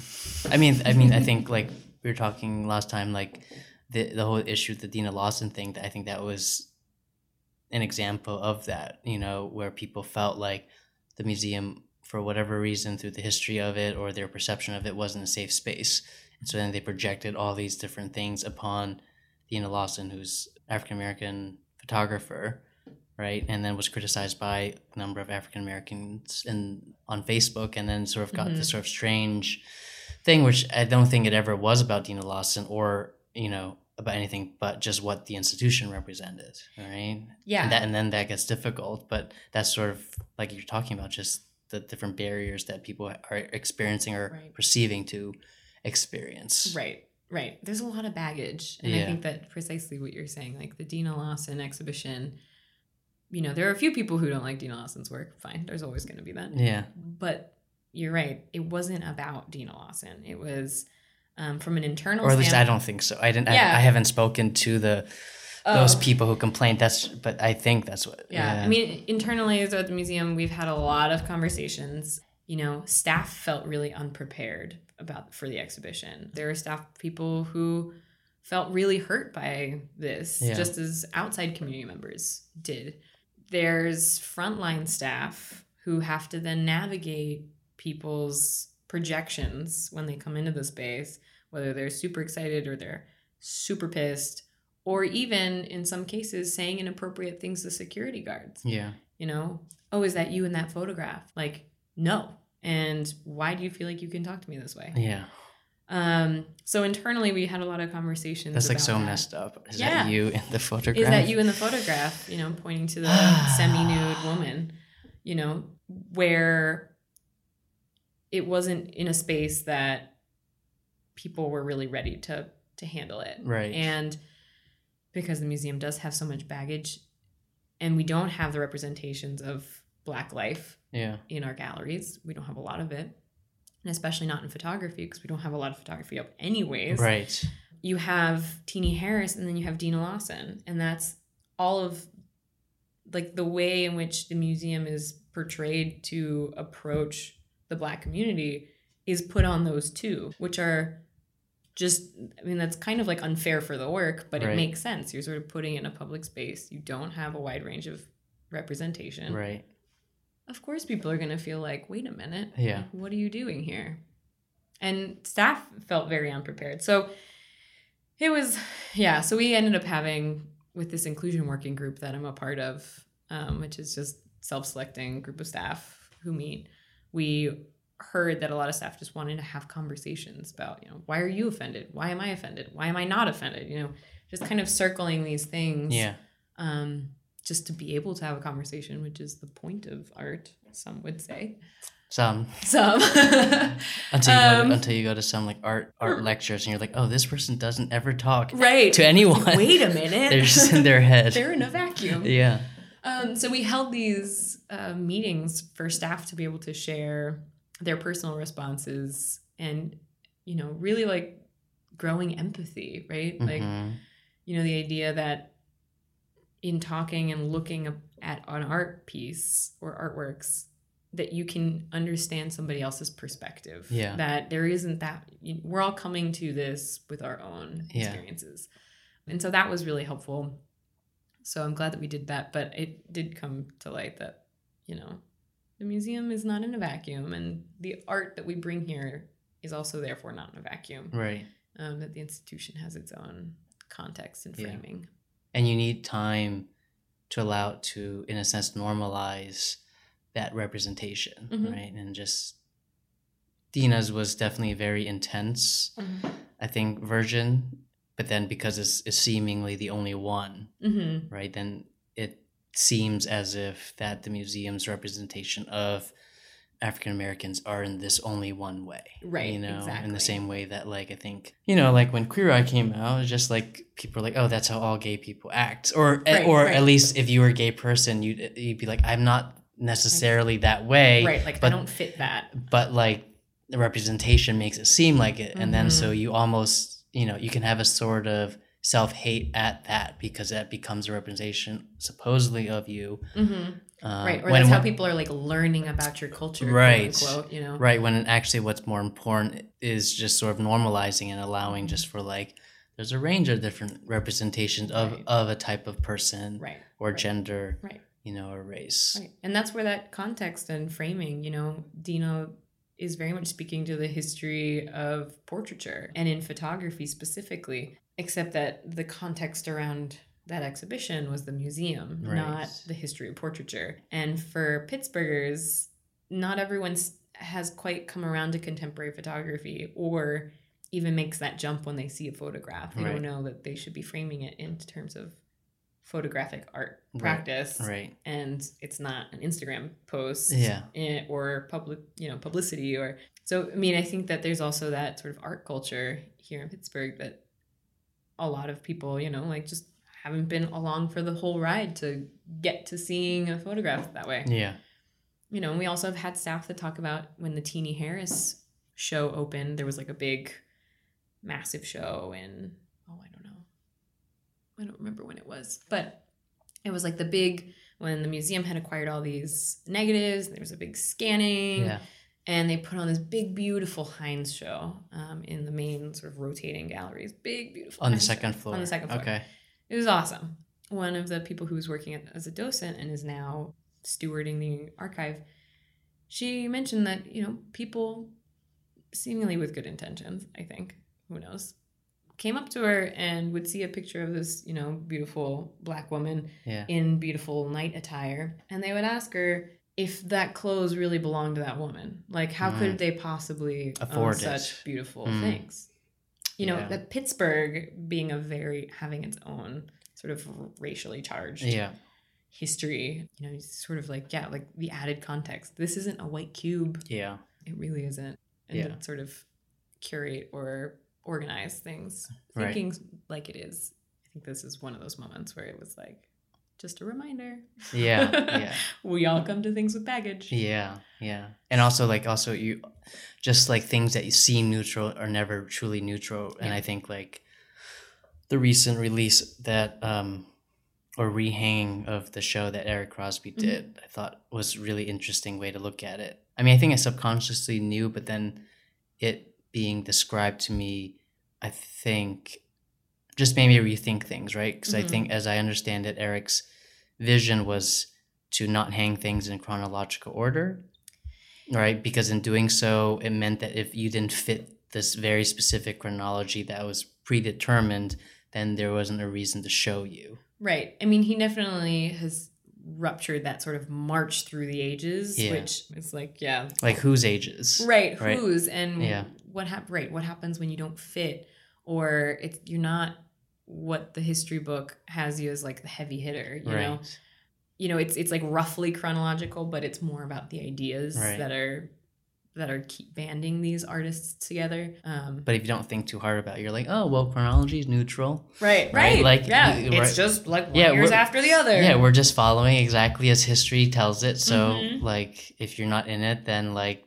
I mean, I mean, I think like we were talking last time, like the the whole issue with the Deana Lawson thing. I think that was an example of that. You know, where people felt like the museum, for whatever reason, through the history of it or their perception of it, wasn't a safe space, and so then they projected all these different things upon Deana Lawson, who's African American photographer, right? And then was criticized by a number of African Americans in on Facebook, and then sort of got Mhm. this sort of strange thing, which I don't think it ever was about Deana Lawson or you know about anything but just what the institution represented, right? Yeah. And that and then that gets difficult, but that's sort of like you're talking about, just the different barriers that people are experiencing or Right. perceiving to experience. Right, right. There's a lot of baggage. And I think that precisely what you're saying, like the Deana Lawson exhibition, you know, there are a few people who don't like Deana Lawson's work. Fine, there's always going to be that. Yeah. But you're right. It wasn't about Deana Lawson. It was um, from an internal Or at least I don't think so. I didn't. Yeah. I, I haven't spoken to the those Oh. people who complained. That's. But I think that's what. Yeah. I mean, internally at the museum, we've had a lot of conversations. You know, staff felt really unprepared about for the exhibition. There are staff people who felt really hurt by this, Yeah. just as outside community members did. There's frontline staff who have to then navigate people's projections when they come into the space, whether they're super excited or they're super pissed, or even in some cases saying inappropriate things to security guards. Yeah. You know, oh, is that you in that photograph? Like, no. And why do you feel like you can talk to me this way? Yeah. Um, so internally, we had a lot of conversations. That's like so that. messed up. Is Yeah. that you in the photograph? Is that you in the photograph? You know, pointing to the <sighs> semi-nude woman. You know, where it wasn't in a space that people were really ready to to handle it. Right. And because the museum does have so much baggage, and we don't have the representations of Black life Yeah. in our galleries, we don't have a lot of it, and especially not in photography because we don't have a lot of photography up anyways Right. you have Teenie Harris and then you have Deana Lawson. And that's all of like the way in which the museum is portrayed to approach the black community is put on those two, which are just I mean that's kind of like unfair for the work, but Right. it makes sense. You're sort of putting in a public space. You don't have a wide range of representation. Right. Of course people are going to feel like, "Wait a minute. Yeah. What are you doing here? And staff felt very unprepared. So it was, yeah. So we ended up having with this inclusion working group that I'm a part of, um, which is just self selecting group of staff who meet. We heard that a lot of staff just wanted to have conversations about, you know, why are you offended? Why am I offended? Why am I not offended? You know, just kind of circling these things Yeah. um, just to be able to have a conversation, which is the point of art, some would say. Some Some. <laughs> until you go Um, to, until you go to some like art art lectures and you're like, oh, this person doesn't ever talk right. to anyone. Wait a <laughs> minute. They're just in their head. They're in a vacuum. <laughs> yeah. Um, so we held these uh, meetings for staff to be able to share their personal responses and, you know, really like growing empathy, right? Like, Mhm. you know, the idea that in talking and looking at an art piece or artworks, that you can understand somebody else's perspective. Yeah. That there isn't that, we're all coming to this with our own Yeah. experiences. And so that was really helpful. So I'm glad that we did that. But it did come to light that, you know, the museum is not in a vacuum and the art that we bring here is also therefore not in a vacuum Right. um, that the institution has its own context and Yeah. And you need time to allow it to in a sense normalize that representation Mhm. right and just Deana's was definitely a very intense i think version but then because it's, it's seemingly the only one Mm-hmm. right then it seems as if that the museum's representation of African Americans are in this only one way. Right, You know, in the same way that like I think you know, like when Queer Eye came out, just like people are like, oh, that's how all gay people act, or Right, or right. at least if you were a gay person, you'd you'd be like, I'm not necessarily that way, right. Like but I don't fit that. but like the representation makes it seem like it and then so you almost you know you can have a sort of self-hate at that because that becomes a representation supposedly of you hmm um, right. Or when- that's how when- people are like learning about your culture. Right. Quote, you know. right when actually what's more important is just sort of normalizing and allowing Mm-hmm. just for like there's a range of different representations of Right. of a type of person Right. or right. gender Right. you know or race Right. And that's where that context and framing, you know, Deana is very much speaking to the history of portraiture and in photography specifically, except that the context around that exhibition was the museum, Right. not the history of portraiture. And for Pittsburghers, not everyone has quite come around to contemporary photography or even makes that jump when they see a photograph. They Right. don't know that they should be framing it in terms of photographic art practice right and it's not an Instagram post Yeah. eh, or public you know publicity or so I mean I think that there's also that sort of art culture here in Pittsburgh that a lot of people you know like just haven't been along for the whole ride to get to seeing a photograph that way. Yeah. You know and we also have had staff that talk about when the Teenie Harris show opened there was like a big massive show in oh I don't know. I don't remember when it was but it was like the big when the museum had acquired all these negatives there was a big scanning yeah. and they put on this big beautiful Heinz show um, in the main sort of rotating galleries. Big beautiful on the Heinz show. second floor. On the second floor. Okay it was awesome. One of the people who was working as a docent and is now stewarding the archive, she mentioned that, you know, people seemingly with good intentions, I think, who knows, came up to her and would see a picture of this, you know, beautiful black woman yeah in beautiful night attire. And they would ask her if that clothes really belonged to that woman. Like, how Mm. could they possibly Afford such beautiful Mm. things? You know, Yeah. that Pittsburgh being a very, having its own sort of racially charged yeah history, you know, sort of like, yeah, like the added context. This isn't a white cube. yeah It really isn't. And Yeah. sort of curate or organize things, Right. thinking like it is. I think this is one of those moments where it was like, just a reminder. yeah yeah <laughs> we all come to things with baggage. Yeah, yeah. And also like also you just like things that you seem neutral are never truly neutral. And Yeah. I think like the recent release that um or rehanging of the show that Eric Crosby Mm-hmm. did, I thought was really interesting way to look at it. I mean, I think I subconsciously knew, but then it being described to me, I think just made me rethink things, right? Because I Mhm. think, as I understand it, Eric's vision was to not hang things in chronological order, right? Because in doing so, it meant that if you didn't fit this very specific chronology that was predetermined, then there wasn't a reason to show you. Right. I mean, he definitely has ruptured that sort of march through the ages, Yeah. which is like, yeah, Like whose ages? right, right. who's and Yeah. what hap- right, what happens when you don't fit or it's you're not what the history book has you as like the heavy hitter, you know. You know, it's it's like roughly chronological, but it's more about the ideas Right. that are that are keep banding these artists together. Um But if you don't think too hard about it, you're like, oh, well, chronology is neutral. right, right, right. like, yeah, it's just like one Yeah, years after the other. Yeah, we're just following exactly as history tells it. So, Mhm. like, if you're not in it, then, like,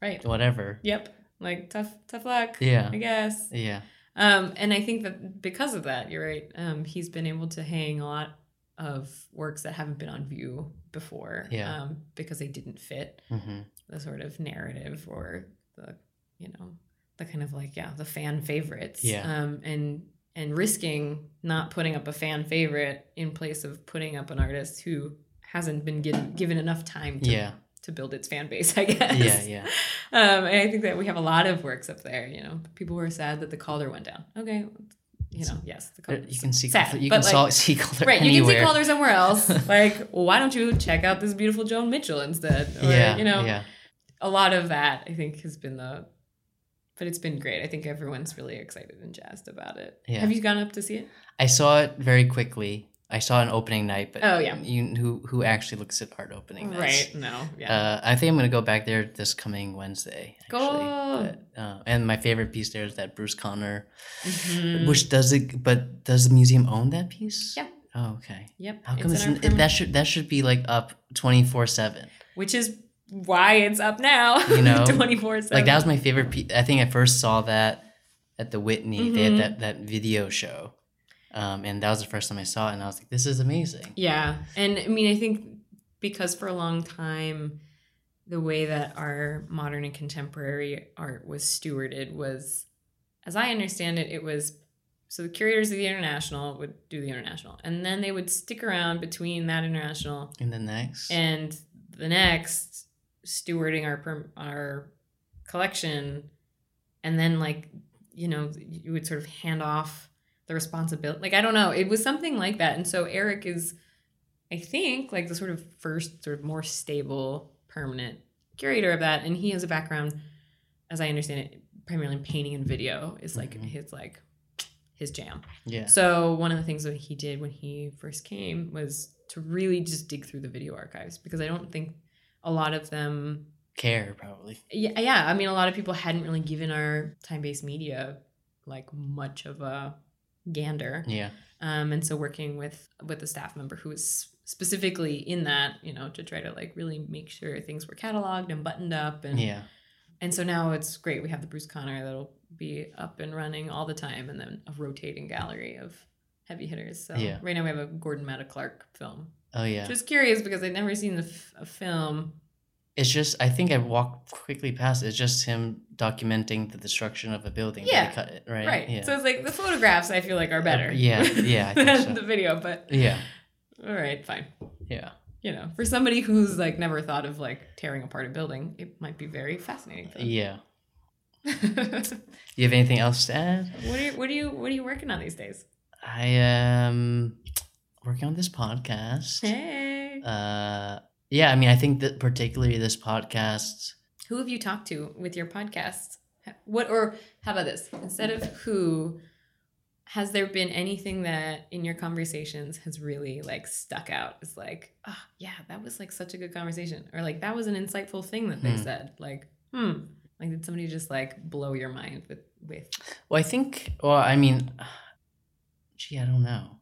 right. whatever. Yep. Like tough tough luck. Yeah. I guess. Yeah. Um, and I think that because of that, you're right. Um, he's been able to hang a lot of works that haven't been on view before. Yeah. Um, because they didn't fit hmm the sort of narrative or the, you know, the kind of like, yeah, the fan favorites. Yeah. Um, and and risking not putting up a fan favorite in place of putting up an artist who hasn't been given given enough time to Yeah. To build its fan base, <laughs> I guess. Yeah. Yeah. Um, and I think that we have a lot of works up there. You know, people were sad that the Calder went down. Okay, you know, yes, the Calder. You can see sad, you can like, saw, see color right. You can see Calder somewhere else. <laughs> like, why don't you check out this beautiful Joan Mitchell instead? Or, yeah. you know, Yeah. a lot of that I think has been the. But it's been great. I think everyone's really excited and jazzed about it. Yeah. Have you gone up to see it? I saw it very quickly. I saw an opening night, but Oh, yeah. you who who actually looks at art opening nights? Right. No. Yeah. Uh, I think I'm gonna go back there this coming Wednesday. Actually. Go. But, uh, and my favorite piece there is that Bruce Conner, Mhm. which does it. But does the museum own that piece? Yeah. Oh, okay. Yep. How come it's, our n- that should that should be like up twenty four seven? which is why it's up now. You know, <laughs> twenty four seven. Like that was my favorite. Piece. I think I first saw that at the Whitney. They Mhm. had that that video show, um, and that was the first time I saw it, and I was like, "This is amazing." Yeah. And I mean, I think because for a long time, the way that our modern and contemporary art was stewarded was, as I understand it, it was so the curators of the international would do the international, and then they would stick around between that international And the next, and the next stewarding our our collection and then like you know you would sort of hand off the responsibility like i don't know it was something like that and so eric is i think like the sort of first sort of more stable permanent curator of that and he has a background as i understand it primarily in painting and video is like Mhm. his like his jam yeah, so one of the things that he did when he first came was to really just dig through the video archives because I don't think a lot of them care probably. yeah, yeah, I mean a lot of people hadn't really given our time-based media like much of a gander. Yeah, Um and so working with with a staff member who was specifically in that, you know, to try to like really make sure things were cataloged and buttoned up and yeah, and so now it's great. We have the Bruce Conner that'll be up and running all the time, and then a rotating gallery of heavy hitters. So Yeah. right now we have a Gordon Matta Clark film. oh yeah. Just curious because I'd never seen the f- a film. It's just I think I walked quickly past. it. It's just him documenting the destruction of a building. Yeah. cut it, right. Right. Yeah. So it's like the photographs I feel like are better. Yeah, yeah, I think <laughs> than so. the video, but yeah. all right, fine. Yeah. You know, for somebody who's like never thought of like tearing apart a building, it might be very fascinating. For them. Yeah. what <laughs> You have anything else to add? are you, what are you what are you working on these days? I am working on this podcast. Hey. Uh, yeah, I mean, I think that particularly this podcast. Who have you talked to with your podcast? What or how about this? Instead of who, has there been anything that in your conversations has really like stuck out? It's like, oh yeah, that was like such a good conversation, or like that was an insightful thing that they Hmm. said. Like, hmm, like did somebody just like blow your mind with with? Well, I think. Well, I mean, <sighs> gee, I don't know.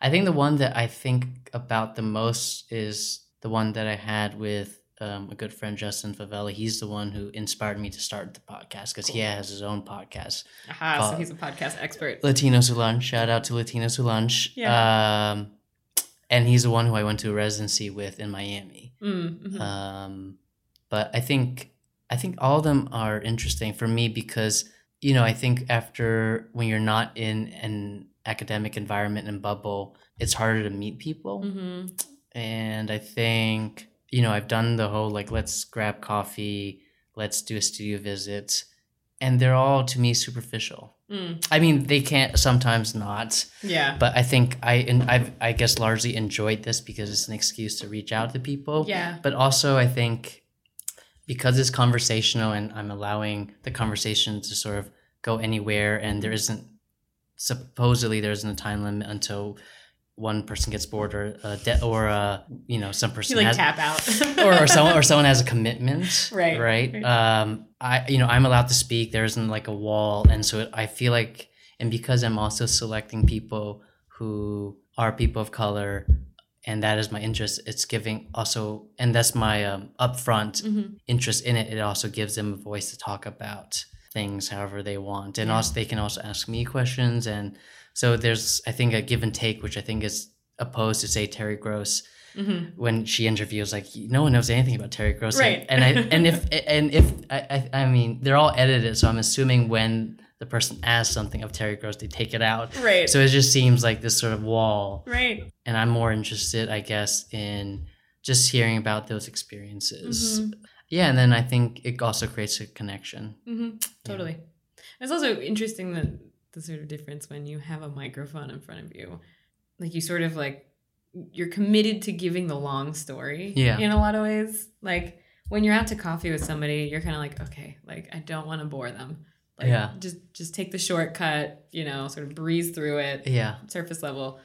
I think the one that I think about the most is the one that I had with um, a good friend, Justin Favela. He's the one who inspired me to start the podcast because he has his own podcast, Aha, so he's a podcast expert. Latinos Who Lunch. Shout out to Latinos Who Lunch. Yeah. Um, and he's the one who I went to a residency with in Miami. Mm, mhm. Um, but I think I think all of them are interesting for me because you know I think after when you're not in an academic environment and bubble, it's harder to meet people, Mhm. And I think you know I've done the whole like let's grab coffee, let's do a studio visit, and they're all to me superficial. Mm, I mean they can't sometimes not, yeah. but I think I and I've I guess largely enjoyed this because it's an excuse to reach out to people yeah. but also I think because it's conversational and I'm allowing the conversation to sort of go anywhere and there isn't supposedly there isn't a time limit until one person gets bored or uh, de- or uh, you know some You person like has tap out. <laughs> or, or someone or someone has a commitment <laughs> Right, right right. um i you know i'm allowed to speak there isn't like a wall and so i feel like and because i'm also selecting people who are people of color and that is my interest it's giving also and that's my um, upfront Mhm. interest in it it also gives them a voice to talk about things however they want and Yeah. also they can also ask me questions and so there's i think a give and take which i think is opposed to say terry gross Mhm. when she interviews like no one knows anything about terry gross Right. and i <laughs> and if and if I, I i mean they're all edited so i'm assuming when the person asks something of terry gross they take it out Right. so it just seems like this sort of wall right. and i'm more interested i guess in just hearing about those experiences Mhm. yeah and then i think it also creates a connection hmm Totally. It's also interesting that the sort of difference when you have a microphone in front of you, like you sort of like you're committed to giving the long story. Yeah. In a lot of ways, like when you're out to coffee with somebody, you're kind of like, okay, like I don't want to bore them. Like, Yeah. Just just take the shortcut. You know, sort of breeze through it, yeah surface level.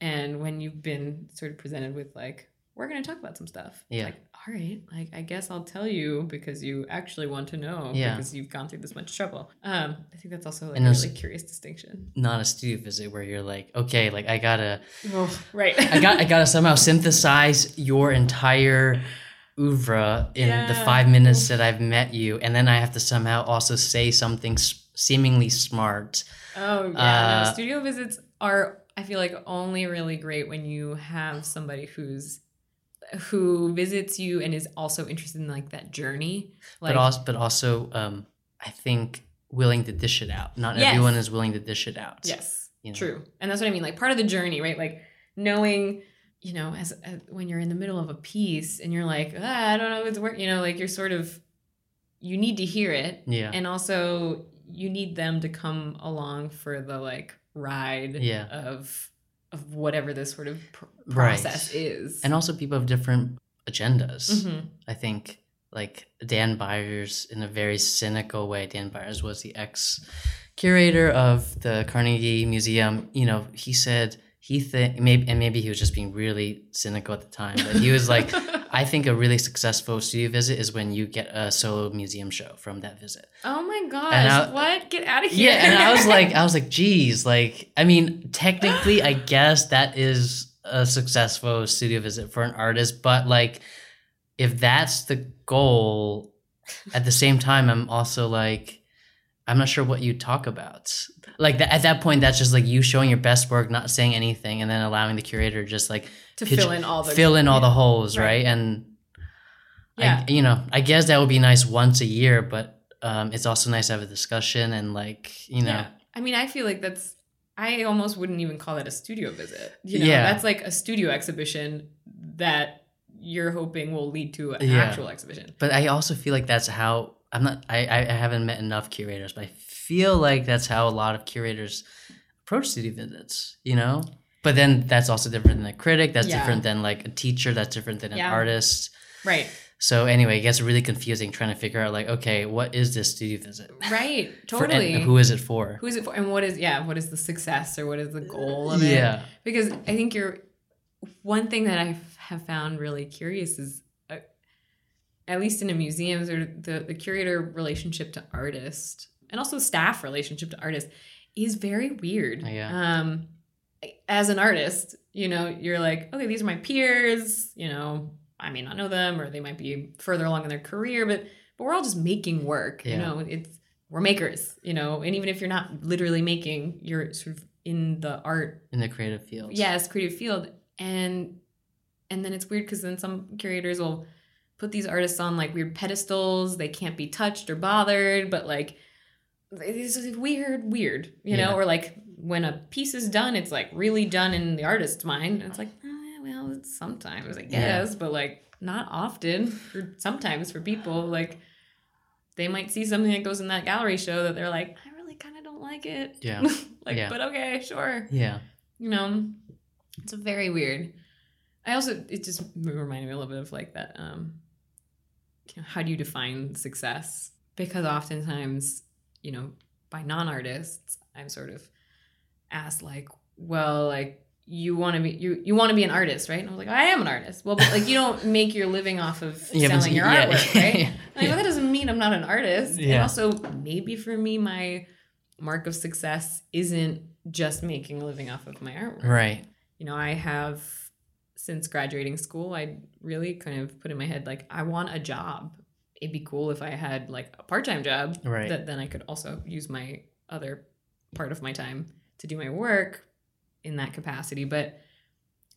And when you've been sort of presented with like, we're going to talk about some stuff. Yeah. Like, all right, like I guess I'll tell you because you actually want to know Yeah. because you've gone through this much trouble. Um, I think that's also like And a really curious distinction. Not a studio visit where you're like, okay, like I gotta, oh, right. I got, I <laughs> gotta somehow synthesize your entire oeuvre in the five minutes that I've met you, and then I have to somehow also say something s- seemingly smart. Oh yeah, Uh, no, studio visits are I feel like only really great when you have somebody who's who visits you and is also interested in like that journey. Like but also, but also, um, I think willing to dish it out. Not Yes. everyone is willing to dish it out. yes, you know? true, and that's what I mean. Like part of the journey, right? Like knowing, you know, as, as when you're in the middle of a piece and you're like, ah, I don't know if it's work. You know, like you're sort of you need to hear it, Yeah. and also you need them to come along for the like ride Yeah. of of whatever this sort of pr- Right. process is and also people have different agendas. Mhm. I think like Dan Byers, in a very cynical way, Dan Byers was the ex curator of the Carnegie Museum. You know, he said he think maybe and maybe he was just being really cynical at the time, but he was like, <laughs> I think a really successful studio visit is when you get a solo museum show from that visit. oh my gosh I- what get out of here Yeah, and I was <laughs> like, I was like, geez, like, I mean, technically, I <gasps> guess that is a successful studio visit for an artist, but like, if that's the goal, at the same time, I'm also like, I'm not sure what you talk about. Like that, at that point, that's just like you showing your best work, not saying anything, and then allowing the curator just like to pitch- fill in all the fill in all the holes, Right. right? And Yeah. I, you know, I guess that would be nice once a year, but um, it's also nice to have a discussion and like, you know, Yeah. I mean, I feel like that's. I almost wouldn't even call that a studio visit. You know, Yeah. that's like a studio exhibition that you're hoping will lead to an Yeah. actual exhibition. But I also feel like that's how I'm not. I I haven't met enough curators, but I feel like that's how a lot of curators approach studio visits. You know, but then that's also different than a critic. That's Yeah. different than like a teacher. That's different than an Yeah. artist. Right. So anyway, it gets really confusing trying to figure out like, okay, what is this studio visit? Right. For- and Totally. who is it for? Who is it for? And what is yeah? What is the success or what is the goal of it? Yeah. because I think you're one thing that I have found really curious is uh, at least in a museum or the the curator relationship to artist and also staff relationship to artists is very weird. Yeah. Um as an artist, you know, you're like, okay, these are my peers, you know, I may not know them or they might be further along in their career, but but we're all just making work, Yeah. you know. It's we're makers, you know, and even if you're not literally making, you're sort of in the art In the creative field. yes creative field and and then it's weird because then some curators will put these artists on like weird pedestals they can't be touched or bothered but like this is weird weird you know Yeah. or like when a piece is done it's like really done in the artist's mind and it's like oh, well it's sometimes i Yeah. but like not often for sometimes for people like they might see something that goes in that gallery show that they're like i really kind of don't like it Yeah. <laughs> like Yeah. but okay sure Yeah. you know it's very weird i also it just reminded me a little bit of like that um you know, how do you define success because oftentimes you know by non-artists i'm sort of asked like well like you want to be you you want to be an artist right and i was like i am an artist well but like you don't <laughs> make your living off of Yeah, selling your yeah. artwork right <laughs> I'm like, well, that doesn't mean I'm not an artist. And also, maybe for me, my mark of success isn't just making a living off of my artwork. Right. You know, I have, since graduating school, I really kind of put in my head, like, I want a job. It'd be cool if I had like a part time job Right. that then I could also use my other part of my time to do my work in that capacity. But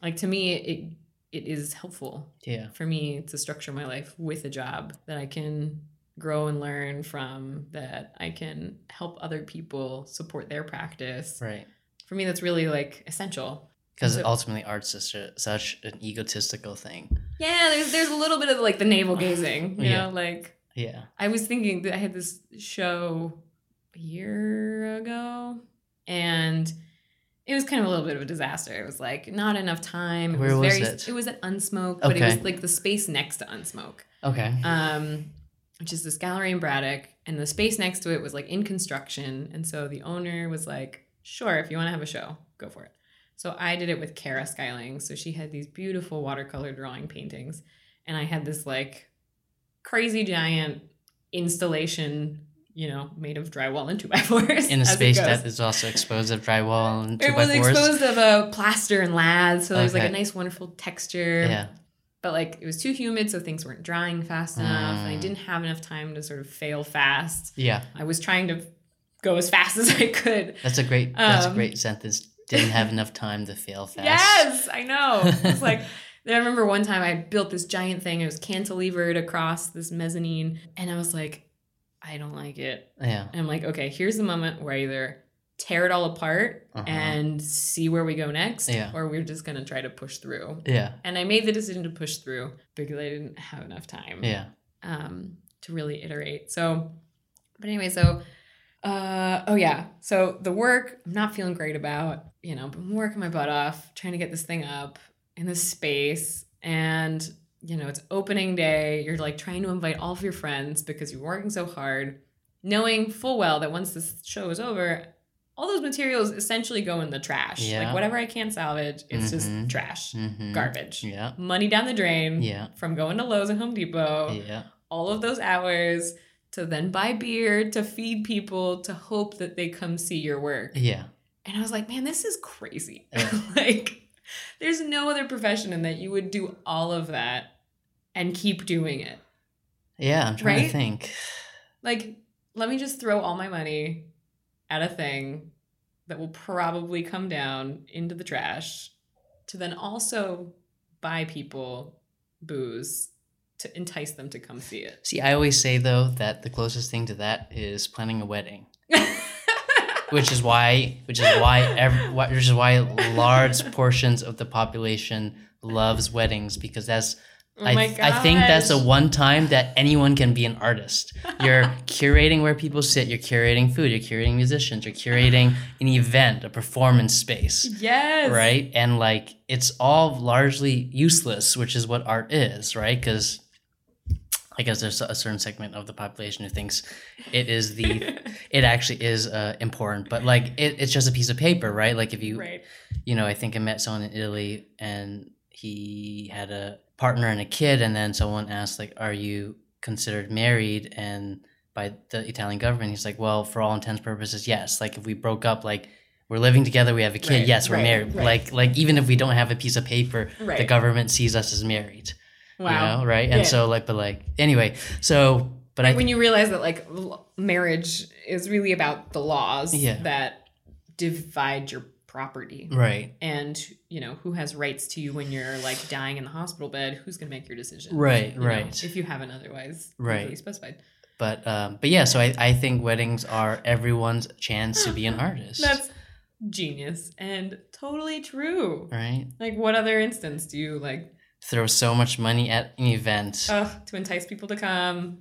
like to me, it it is helpful Yeah. for me to structure my life with a job that I can grow and learn from, that I can help other people support their practice. Right. For me, that's really like essential. Because ultimately, art's such, a, such an egotistical thing. Yeah, there's there's a little bit of like the navel <laughs> gazing, you Yeah. know, like Yeah. I was thinking that I had this show a year ago and it was kind of a little bit of a disaster. It was like not enough time. It Where was, was very it? it was at Unsmoke, but it was like the space next to Unsmoke. Okay. um, which is this gallery in Braddock, and the space next to it was like in construction, and so the owner was like, "Sure, if you want to have a show, go for it." So I did it with Kara Skyling. So she had these beautiful watercolor drawing paintings, and I had this like crazy giant installation, you know, made of drywall and <laughs> two by fours. In a space that is also exposed of drywall and two it by was exposed of a plaster and laths, so there was like a nice, wonderful texture. Yeah. But like it was too humid, so things weren't drying fast enough, and I Mm. didn't have enough time to sort of fail fast. Yeah. I was trying to go as fast <laughs> as I could. That's a great that's a Um, great sentence. Didn't have enough time to fail fast. Yes, I know. It's like <laughs> I remember one time I built this giant thing. It was cantilevered across this mezzanine, and I was like, I don't like it. Yeah. And I'm like, okay, here's the moment where I either tear it all apart Uh-huh. and see where we go next, Yeah. or we're just gonna try to push through. Yeah. And I made the decision to push through because I didn't have enough time Yeah. um, to really iterate. So, but anyway, so uh, oh yeah, so the work I'm not feeling great about. You know, been working my butt off trying to get this thing up in this space, and you know it's opening day. You're like trying to invite all of your friends because you're working so hard, knowing full well that once this show is over. All those materials essentially go in the trash. Yeah. Like whatever I can't salvage, it's Mhm. just trash, Mhm. garbage, Yeah. money down the drain Yeah. from going to Lowe's and Home Depot Yeah. all of those hours to then buy beer to feed people to hope that they come see your work. Yeah. And I was like, man, this is crazy. Yeah. <laughs> like, there's no other profession in that you would do all of that and keep doing it. Yeah. I'm trying Right? to think. Like, let me just throw all my money at a thing that will probably come down into the trash to then also buy people booze to entice them to come see it. See, I always say though that the closest thing to that is planning a wedding, <laughs> which is why, which is why, ev- why which is why large portions of the population loves weddings because that's. Oh I, I think that's a one time that anyone can be an artist. You're <laughs> curating where people sit. You're curating food. You're curating musicians. You're curating an event, a performance space. Yes. right? And like it's all largely useless, which is what art is, right? Because I guess there's a certain segment of the population who thinks it is the <laughs> it actually is uh, important, but like it, it's just a piece of paper, right? Like if you right. you know, I think I met someone in Italy and he had a partner and a kid, and then someone asked, like, are you considered married? And by the Italian government, he's like, well, for all intents and purposes, yes. Like, if we broke up, like, we're living together, we have a kid, Right, yes, we're right, married. Like, like even if we don't have a piece of paper, the government sees us as married. Wow. You know, right? And Yeah. so, like, but like, anyway, so, but I, when you realize that like marriage is really about the laws Yeah. that divide your property right, and you know who has rights to you when you're like dying in the hospital bed who's going to make your decision right, you know, right. if you haven't otherwise Right. specified But um, but yeah, so I, I think weddings are everyone's chance to be an <laughs> artist. that's genius and totally true right. like what other instance do you like Throw so much money at an event. to entice people to come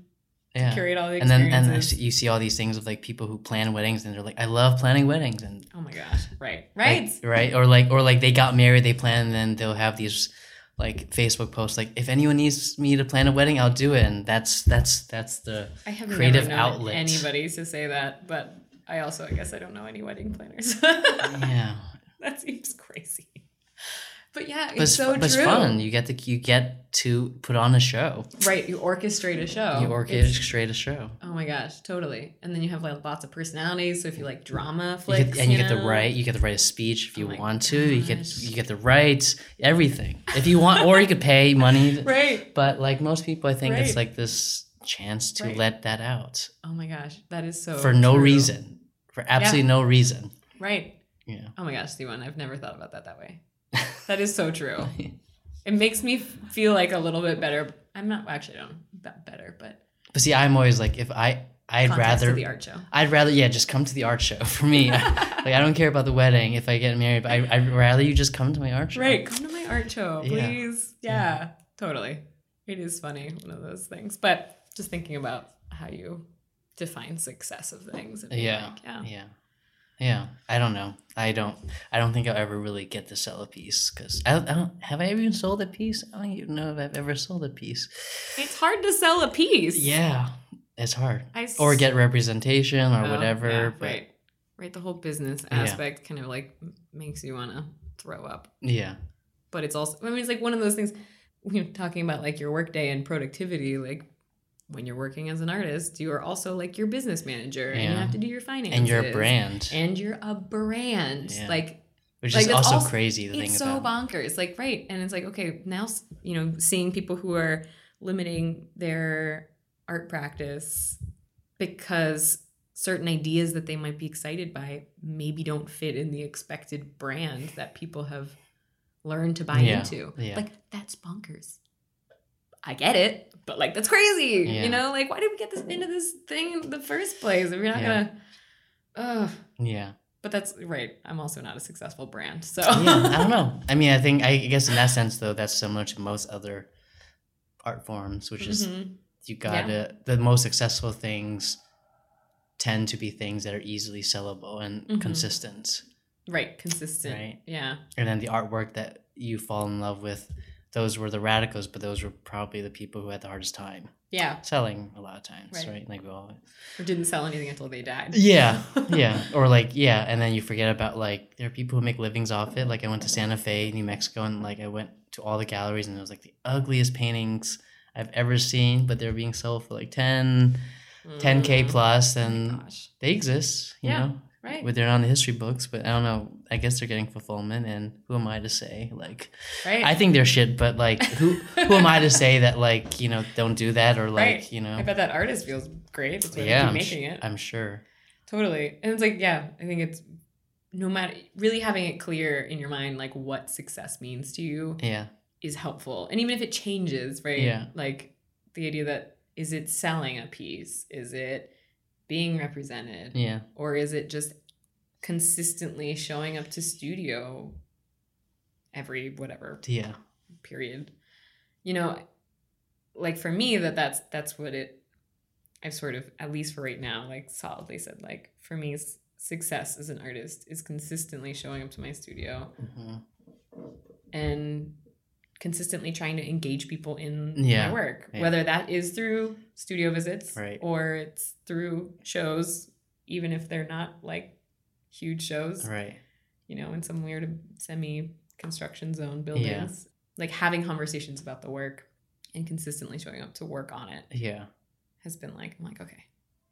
yeah. curate all the And then and you see all these things of like people who plan weddings and they're like, I love planning weddings and oh my gosh right right like, right or like or like they got married, they plan, and then they'll have these like Facebook posts like, if anyone needs me to plan a wedding, I'll do it. And that's that's that's the I have creative outlet. anybody to say that, but I also, I guess, I don't know any wedding planners. <laughs> yeah. that seems crazy. But yeah, But it's it's, so but it's fun. You get to you get to put on a show. Right, you orchestrate a show. you It's- orchestrate a show. Oh my gosh, totally. And then you have like lots of personalities. So if you like drama You get, and you, get the right. You get the right a speech if oh you Oh want to. You get you get the write everything if you want, or you could pay money. <laughs> Right. But like most people, I think Right. it's like this chance to Right. let that out Oh my gosh, that is so for no true. reason, for absolutely no reason. Right. Yeah. Oh my gosh, the one I've never thought about that that way. That is so true. <laughs> It makes me feel like a little bit better. I'm not actually I don't better, but But see, I'm always like, if I, I'd rather, the art show. I'd rather, yeah, just come to the art show. <laughs> For me, <laughs> like I don't care about the wedding if I get married, but I, I'd rather you just come to my art show. Right, come to my art show, Yeah. please. Yeah, totally. It is funny, one of those things. But just thinking about how you define success of things. Yeah. like, yeah. Yeah. Yeah. I don't know. I don't. I don't think I'll ever really get to sell a piece because I don't, I don't. Have I ever even sold a piece? I don't even know if I've ever sold a piece. It's hard to sell a piece. Yeah, it's hard. I Or get representation or Oh, whatever. yeah, but right. Right. The whole business Yeah. aspect kind of like makes you want to throw up. Yeah. But it's also, I mean, it's like one of those things you're talking about like your workday and productivity, like when you're working as an artist, you are also like your business manager and you have to do your finances. And you're a brand, And you're a brand. Yeah. Like, which like, is also also- crazy think it's so about. bonkers. Like, right. And it's like, okay, now, you know, seeing people who are limiting their art practice because certain ideas that they might be excited by maybe don't fit in the expected brand that people have learned to buy Yeah, into. yeah. Like, that's bonkers. I get it, but like, that's crazy. Yeah. You know, like, why did we get this into this thing in the first place? If you're not Yeah. gonna, ugh. Yeah. But that's right. I'm also not a successful brand, so yeah, I don't <laughs> know. I mean, I think I guess in that sense though, that's similar to most other art forms, which is Mhm. you gotta the most successful things tend to be things that are easily sellable and Mhm. consistent, right, consistent. Right. Yeah. and then the artwork that you fall in love with, those were the radicals, but those were probably the people who had the hardest time Yeah. selling a lot of times, Right. right? Like we all Or didn't sell anything until they died. Yeah, <laughs> yeah, or like yeah, and then you forget about like there are people who make livings off it. Like I went to Santa Fe, New Mexico, and like I went to all the galleries, and it was like the ugliest paintings I've ever seen, but they're being sold for like 10, 10k Mm. plus, Oh and they exist, you Yeah. know. Right. But they're in the history books, but I don't know. I guess they're getting fulfillment, and who am I to say? Like, right. I think they're shit, but like, who who am I to say that like you know don't do that or like Right. you know? I bet that artist feels great. That's why yeah, they I'm, keep sh- making it. I'm sure. Totally. And it's like, yeah, I think it's no matter really having it clear in your mind like what success means to you Yeah, is helpful. And even if it changes, right? Yeah. Like the idea that is it selling a piece? Is it being represented? yeah, Or is it just consistently showing up to studio every whatever yeah, period? You know like for me that that's that's what it i've sort of at least for right now like solidly said like for me success as an artist is consistently showing up to my studio. Hmm and consistently trying to engage people in Yeah, my work yeah. whether that is through studio visits Right. or it's through shows even if they're not like huge shows right. you know, in some weird semi construction zone buildings. Like having conversations about the work and consistently showing up to work on it Yeah. has been like, I'm like, okay.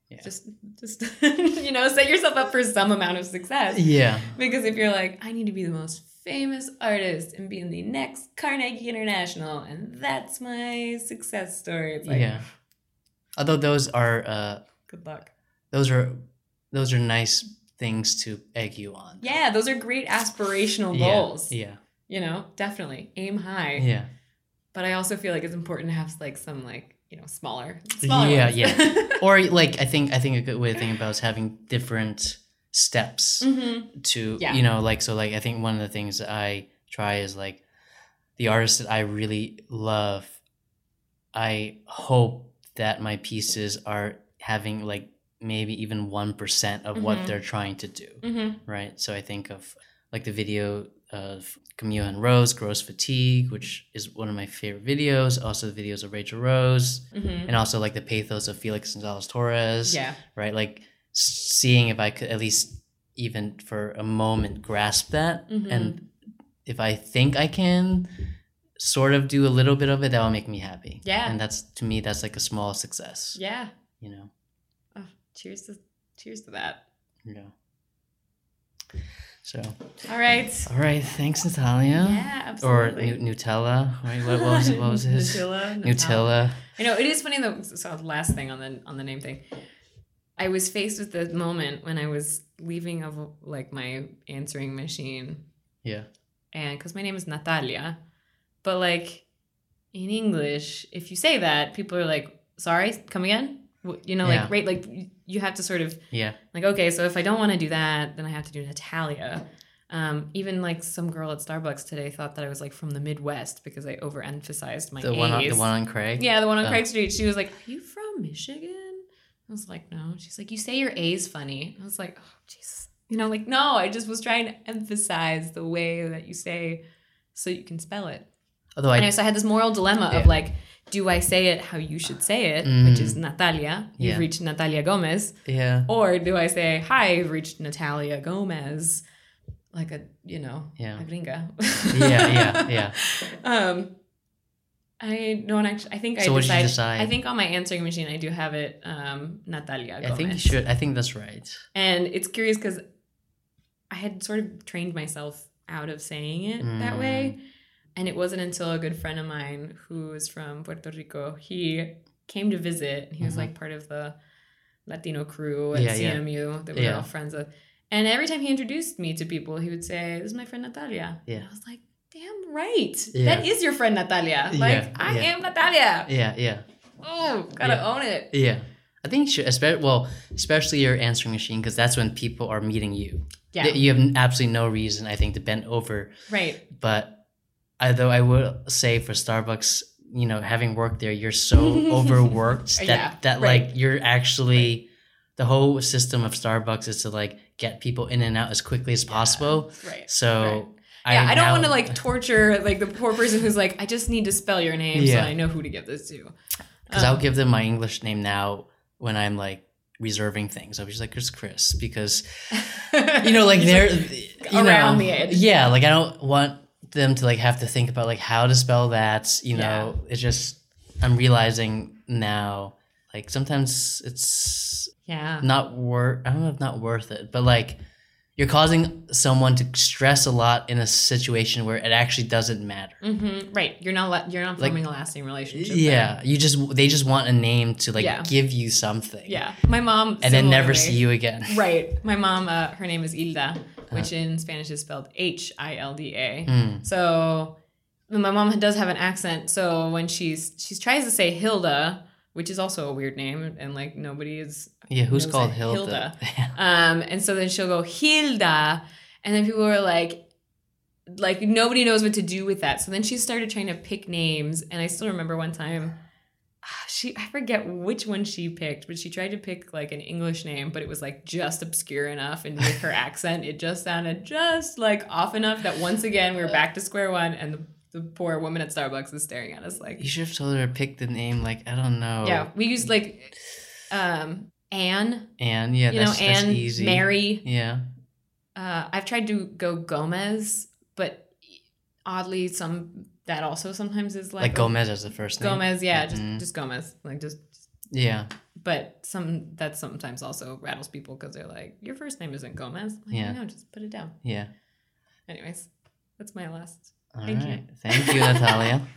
Yeah. Just just <laughs> you know, set yourself up for some amount of success. Yeah. Because if you're like, I need to be the most famous artist and be in the next Carnegie International and that's my success story. It's like yeah. Although those are uh good luck. those are those are nice things to egg you on. Yeah, those are great aspirational Yeah, goals. Yeah. You know, definitely. Aim high. Yeah. but I also feel like it's important to have like some like you know smaller, smaller Yeah, ones. yeah. <laughs> Or like I think I think a good way to think about is having different steps Mhm. to Yeah. you know like so like I think one of the things that I try is like the artists that I really love I hope that my pieces are having like maybe even 1% of what Mhm. they're trying to do Mhm. right? So I think of like the video of Camille and Rose, Grosse Fatigue, which is one of my favorite videos. Also the videos of Rachel Rose, Mhm. and also like the pathos of Felix Gonzalez Torres, Yeah. right? Like seeing if I could at least even for a moment grasp that, Mhm. and if I think I can sort of do a little bit of it, that will make me happy. Yeah. and that's to me that's like a small success. Yeah. You know. Oh, cheers to cheers to that. Yeah. So, All right. all right, thanks, Natalia. Yeah, or absolutely. Nu- Nutella, right? What, what was it? What was <laughs> his? Nutella. Nutella. I know it is funny though. So last thing on the on the name thing, I was faced with the moment when I was leaving of like my answering machine, Yeah. and because my name is Natalia, but like in English, if you say that, people are like, "Sorry, come again." You know, Yeah. like right, like you have to sort of Yeah. like okay, so if I don't want to do that, then I have to do Natalia. Um, even like some girl at Starbucks today thought that I was like from the Midwest because I overemphasized my The one on the one on Craig. Yeah, the one on Oh. Craig Street. She was like, Are you from Michigan? I was like, No. She's like, You say your A's funny. I was like, Oh, Jesus. You know, like, no, I just was trying to emphasize the way that you say so you can spell it. Although I so I had this moral dilemma Yeah. of like, do I say it how you should say it, which is Natalia? You've reached Natalia Gomez. yeah Or do I say, Hi, I've reached Natalia Gomez? like a you know Yeah. a gringa. Yeah, yeah, yeah. <laughs> um, I don't actually. I think I So what did you decide? I think on my answering machine I do have it um, Natalia. I think you should. I think that's right. And it's curious because I had sort of trained myself out of saying it that way. Mm. And it wasn't until a good friend of mine who is from Puerto Rico, he came to visit. He was Mhm. like part of the Latino crew at Yeah, yeah. CMU that we were Yeah. all friends with. And every time he introduced me to people, he would say, This is my friend Natalia. Yeah. And I was like, Damn right. Yeah. That is your friend Natalia. Like, Yeah, I yeah. am Natalia. Yeah, yeah, Oh, gotta Yeah. own it. yeah. I think you should, especially well, especially your answering machine, because that's when people are meeting you. Yeah. You have absolutely no reason, I think, to bend over. Right. But although I will say for Starbucks, you know, having worked there, you're so <laughs> overworked that Yeah, that right. like you're actually the whole system of Starbucks is to like get people in and out as quickly as possible. Right. So Yeah, I, don't want to like torture like the poor person who's like, I just need to spell your name Yeah. so I know who to give this to. because Um, I'll give them my English name now when I'm like reserving things. I'll be just like, "Here's Chris," because you know, like <laughs> they're you <laughs> around know, the edge. Yeah, like I don't want them to like have to think about like how to spell that. You know, it's just I'm realizing now, like sometimes it's yeah. not worth. I don't know if not worth it, but like you're causing someone to stress a lot in a situation where it actually doesn't matter. hmm Right. You're not you're not Like- forming a lasting relationship. Yeah, you just they just want a name to like Yeah. give you something. Yeah. My mom and then never see you again. <laughs> Right. My mom, uh, her name is Hilda, which Uh-huh. in Spanish is spelled H I L D A. Mm. So my mom does have an accent. So when she's she tries to say Hilda, which is also a weird name, and like nobody is Yeah, who's called it. Hilda? <laughs> Um, and so then she'll go Hilda, and then people are like, like nobody knows what to do with that. So then she started trying to pick names, and I still remember one time. ah, She I forget which one she picked, but she tried to pick like an English name, but it was like just obscure enough, and with her <laughs> accent, it just sounded just like off enough that once again we were back to square one, and the, the poor woman at Starbucks is staring at us like, you should have told her to pick the name. Like I don't know. yeah, we used like, um, Anne, and yeah, you know, that's, that's Anne, easy. Mary, Yeah, Uh, I've tried to go Gomez, but oddly, some that also sometimes is like, like, Gomez as the first name. Gomez, yeah, just Mhm. just Gomez, like just. Yeah, But some that sometimes also rattles people because they're like, your first name isn't Gomez. Like, Yeah. no, just put it down. yeah. Anyways, that's my last. All Thank you. right. Thank you, Natalia. <laughs>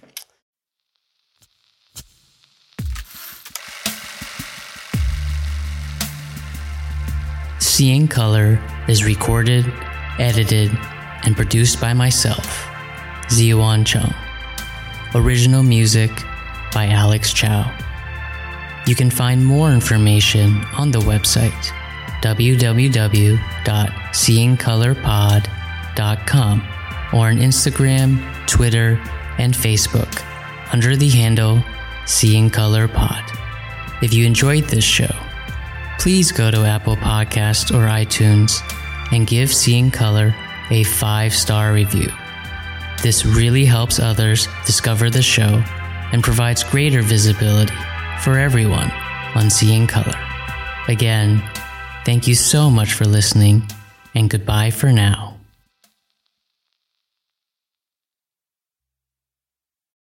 Seeing Color is recorded, edited, and produced by myself, Ziwan Chung. Original music by Alex Chow. You can find more information on the website www.seeingcolorpod.com or on Instagram, Twitter, and Facebook under the handle Seeing Color Pod. If you enjoyed this show, please go to Apple Podcasts or iTunes and give Seeing Color a five star review. This really helps others discover the show and provides greater visibility for everyone on Seeing Color. Again, thank you so much for listening, and goodbye for now.